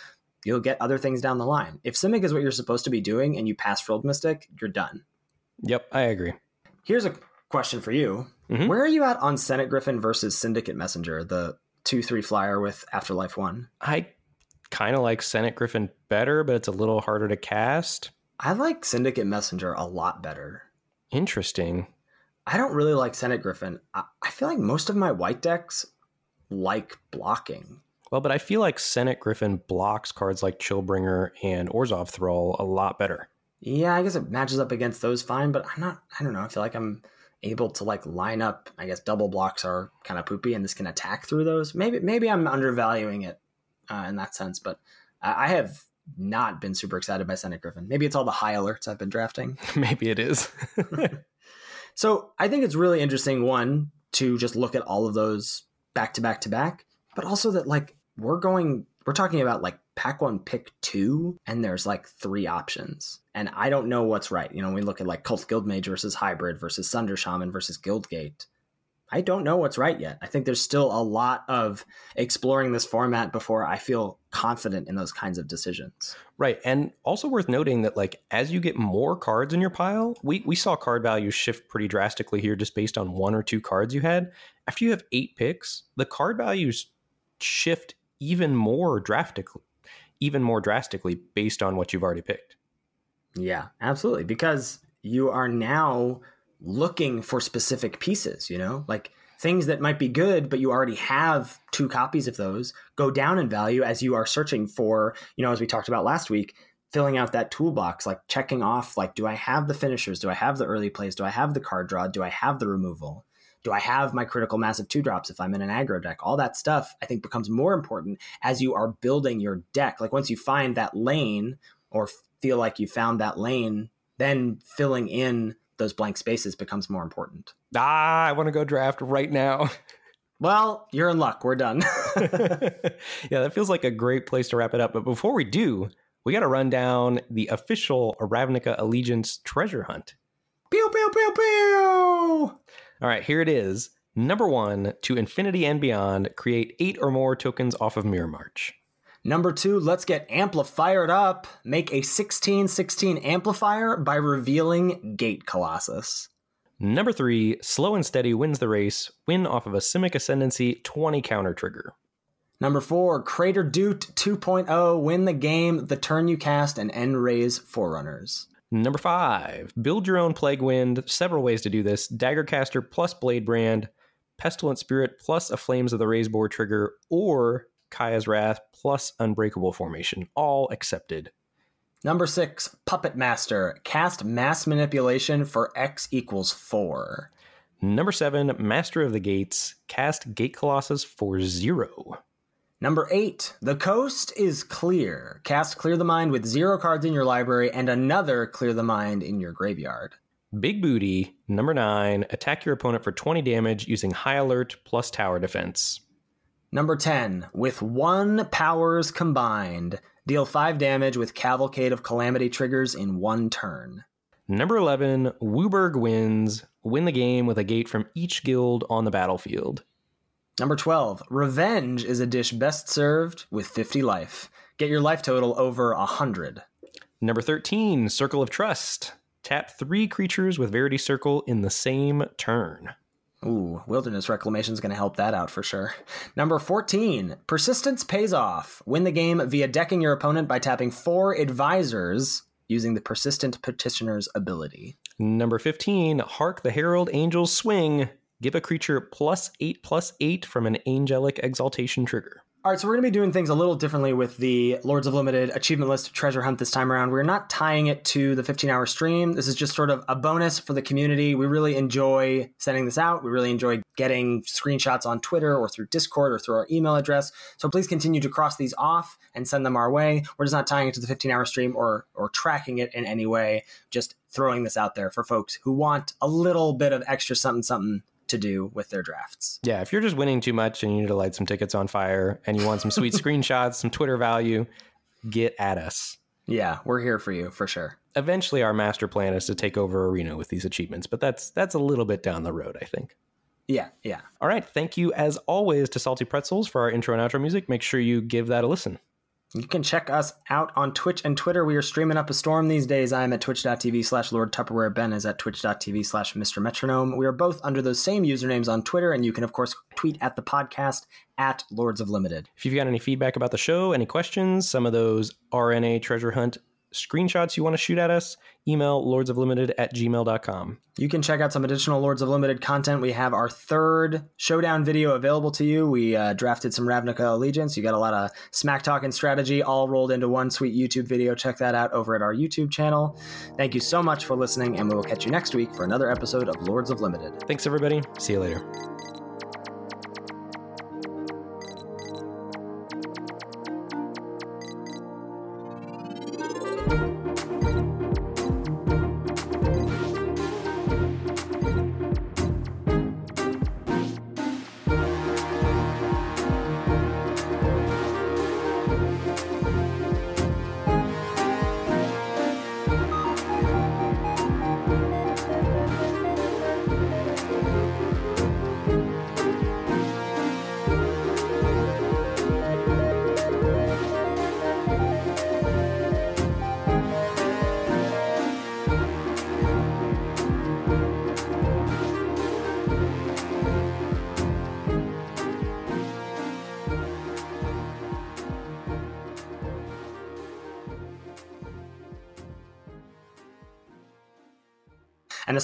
you'll get other things down the line. If Simic is what you're supposed to be doing and you pass Frilled Mystic, you're done. Yep, I agree. Here's a question for you. Mhm. Where are you at on Senate Griffin versus Syndicate Messenger, the 2 3 flyer with Afterlife 1? I kind of like Senate Griffin better, but it's a little harder to cast. I like Syndicate Messenger a lot better. Interesting. I don't really like Senate Griffin. I, I feel like most of my white decks like blocking. Well, but I feel like Senate Griffin blocks cards like Chillbringer and Orzhov Thrall a lot better. Yeah, I guess it matches up against those fine, but I'm not, I don't know. I feel like I'm able to like line up. I guess double blocks are kind of poopy and this can attack through those. Maybe, maybe I'm undervaluing it uh, in that sense, but I, I have not been super excited by Senate Griffin. Maybe it's all the high alerts I've been drafting. Maybe it is. So I think it's really interesting, one, to just look at all of those back to back to back, but also that like we're going, we're talking about like pack one, pick two, and there's like three options. And I don't know what's right. You know, we look at like Cult Guildmage versus Hybrid versus Sunder Shaman versus Guildgate. I don't know what's right yet. I think there's still a lot of exploring this format before I feel confident in those kinds of decisions. right. And also worth noting that like as you get more cards in your pile, we, we saw card values shift pretty drastically here just based on one or two cards you had. After you have eight picks, the card values shift even more drastically even more drastically based on what you've already picked. Yeah, absolutely. Because you are now looking for specific pieces, you know, like things that might be good, but you already have two copies of those go down in value as you are searching for, you know, as we talked about last week, filling out that toolbox, like checking off, like, do I have the finishers? Do I have the early plays? Do I have the card draw? Do I have the removal? Do I have my critical massive two drops if I'm in an aggro deck? All that stuff I think becomes more important as you are building your deck. Like once you find that lane or feel like you found that lane, then filling in those blank spaces becomes more important. Ah, I want to go draft right now. Well, you're in luck. We're done. yeah, that feels like a great place to wrap it up. But before we do, we got to run down the official Ravnica Allegiance treasure hunt. pew, pew, pew, pew. All right, here it is. Number one, to infinity and beyond, create eight or more tokens off of Mirror March. Number two, let's get amplified up. Make a 1616 amplifier by revealing Gate Colossus. Number three, slow and steady wins the race. Win off of a Simic Ascendancy 20 counter trigger. Number four, Crater Dude 2.0. Win the game, the turn you cast, and end raise Forerunners. Number five, build your own Plague Wind. Several ways to do this Daggercaster plus Bladebrand, Pestilent Spirit plus a Flames of the Raze-Boar trigger, or Kaya's Wrath plus Unbreakable Formation. All accepted. Number six, Puppet Master. Cast Mass Manipulation for X equals four. Number seven, Master of the Gates. Cast Gate Colossus for zero. Number eight, the coast is clear. Cast Clear the Mind with zero cards in your library and another Clear the Mind in your graveyard. Big Booty. Number nine, attack your opponent for 20 damage using High Alert plus Tower Defense. Number 10, with one powers combined, deal five damage with Cavalcade of Calamity triggers in one turn. Number 11, Wooburg wins. Win the game with a gate from each guild on the battlefield. Number 12, Revenge is a dish best served with 50 life. Get your life total over 100. Number 13, Circle of Trust. Tap three creatures with Verity Circle in the same turn. Ooh, Wilderness Reclamation is going to help that out for sure. Number 14, Persistence pays off. Win the game via decking your opponent by tapping four advisors using the Persistent Petitioner's ability. Number 15, Hark the Herald Angels Swing. Give a creature plus 8 plus 8 from an Angelic Exaltation trigger. All right, so we're going to be doing things a little differently with the Lords of Limited achievement list treasure hunt this time around. We're not tying it to the 15 hour stream. This is just sort of a bonus for the community. We really enjoy sending this out. We really enjoy getting screenshots on Twitter or through Discord or through our email address. So please continue to cross these off and send them our way. We're just not tying it to the 15 hour stream or or tracking it in any way. Just throwing this out there for folks who want a little bit of extra something something to do with their drafts. Yeah, if you're just winning too much and you need to light some tickets on fire and you want some sweet screenshots, some Twitter value, get at us. Yeah, we're here for you for sure. Eventually our master plan is to take over Arena with these achievements, but that's that's a little bit down the road, I think. Yeah, yeah. All right, thank you as always to Salty Pretzels for our intro and outro music. Make sure you give that a listen. You can check us out on Twitch and Twitter. We are streaming up a storm these days. I am at twitch.tv slash Lord Tupperware. Ben is at twitch.tv slash Mr. Metronome. We are both under those same usernames on Twitter, and you can, of course, tweet at the podcast at Lords of Limited. If you've got any feedback about the show, any questions, some of those RNA treasure hunt screenshots you want to shoot at us, email lordsoflimited at gmail.com. You can check out some additional Lords of Limited content. We have our third showdown video available to you. We uh, drafted some Ravnica Allegiance. You got a lot of smack talk and strategy all rolled into one sweet YouTube video. Check that out over at our YouTube channel. Thank you so much for listening, and we will catch you next week for another episode of Lords of Limited. Thanks, everybody. See you later.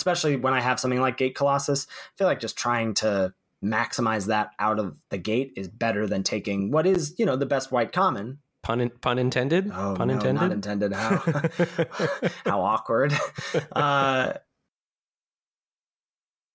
Especially when I have something like Gate Colossus, I feel like just trying to maximize that out of the gate is better than taking what is, you know, the best white common. Pun, in, pun intended? Oh, pun no, intended? not intended. How, how awkward. Uh,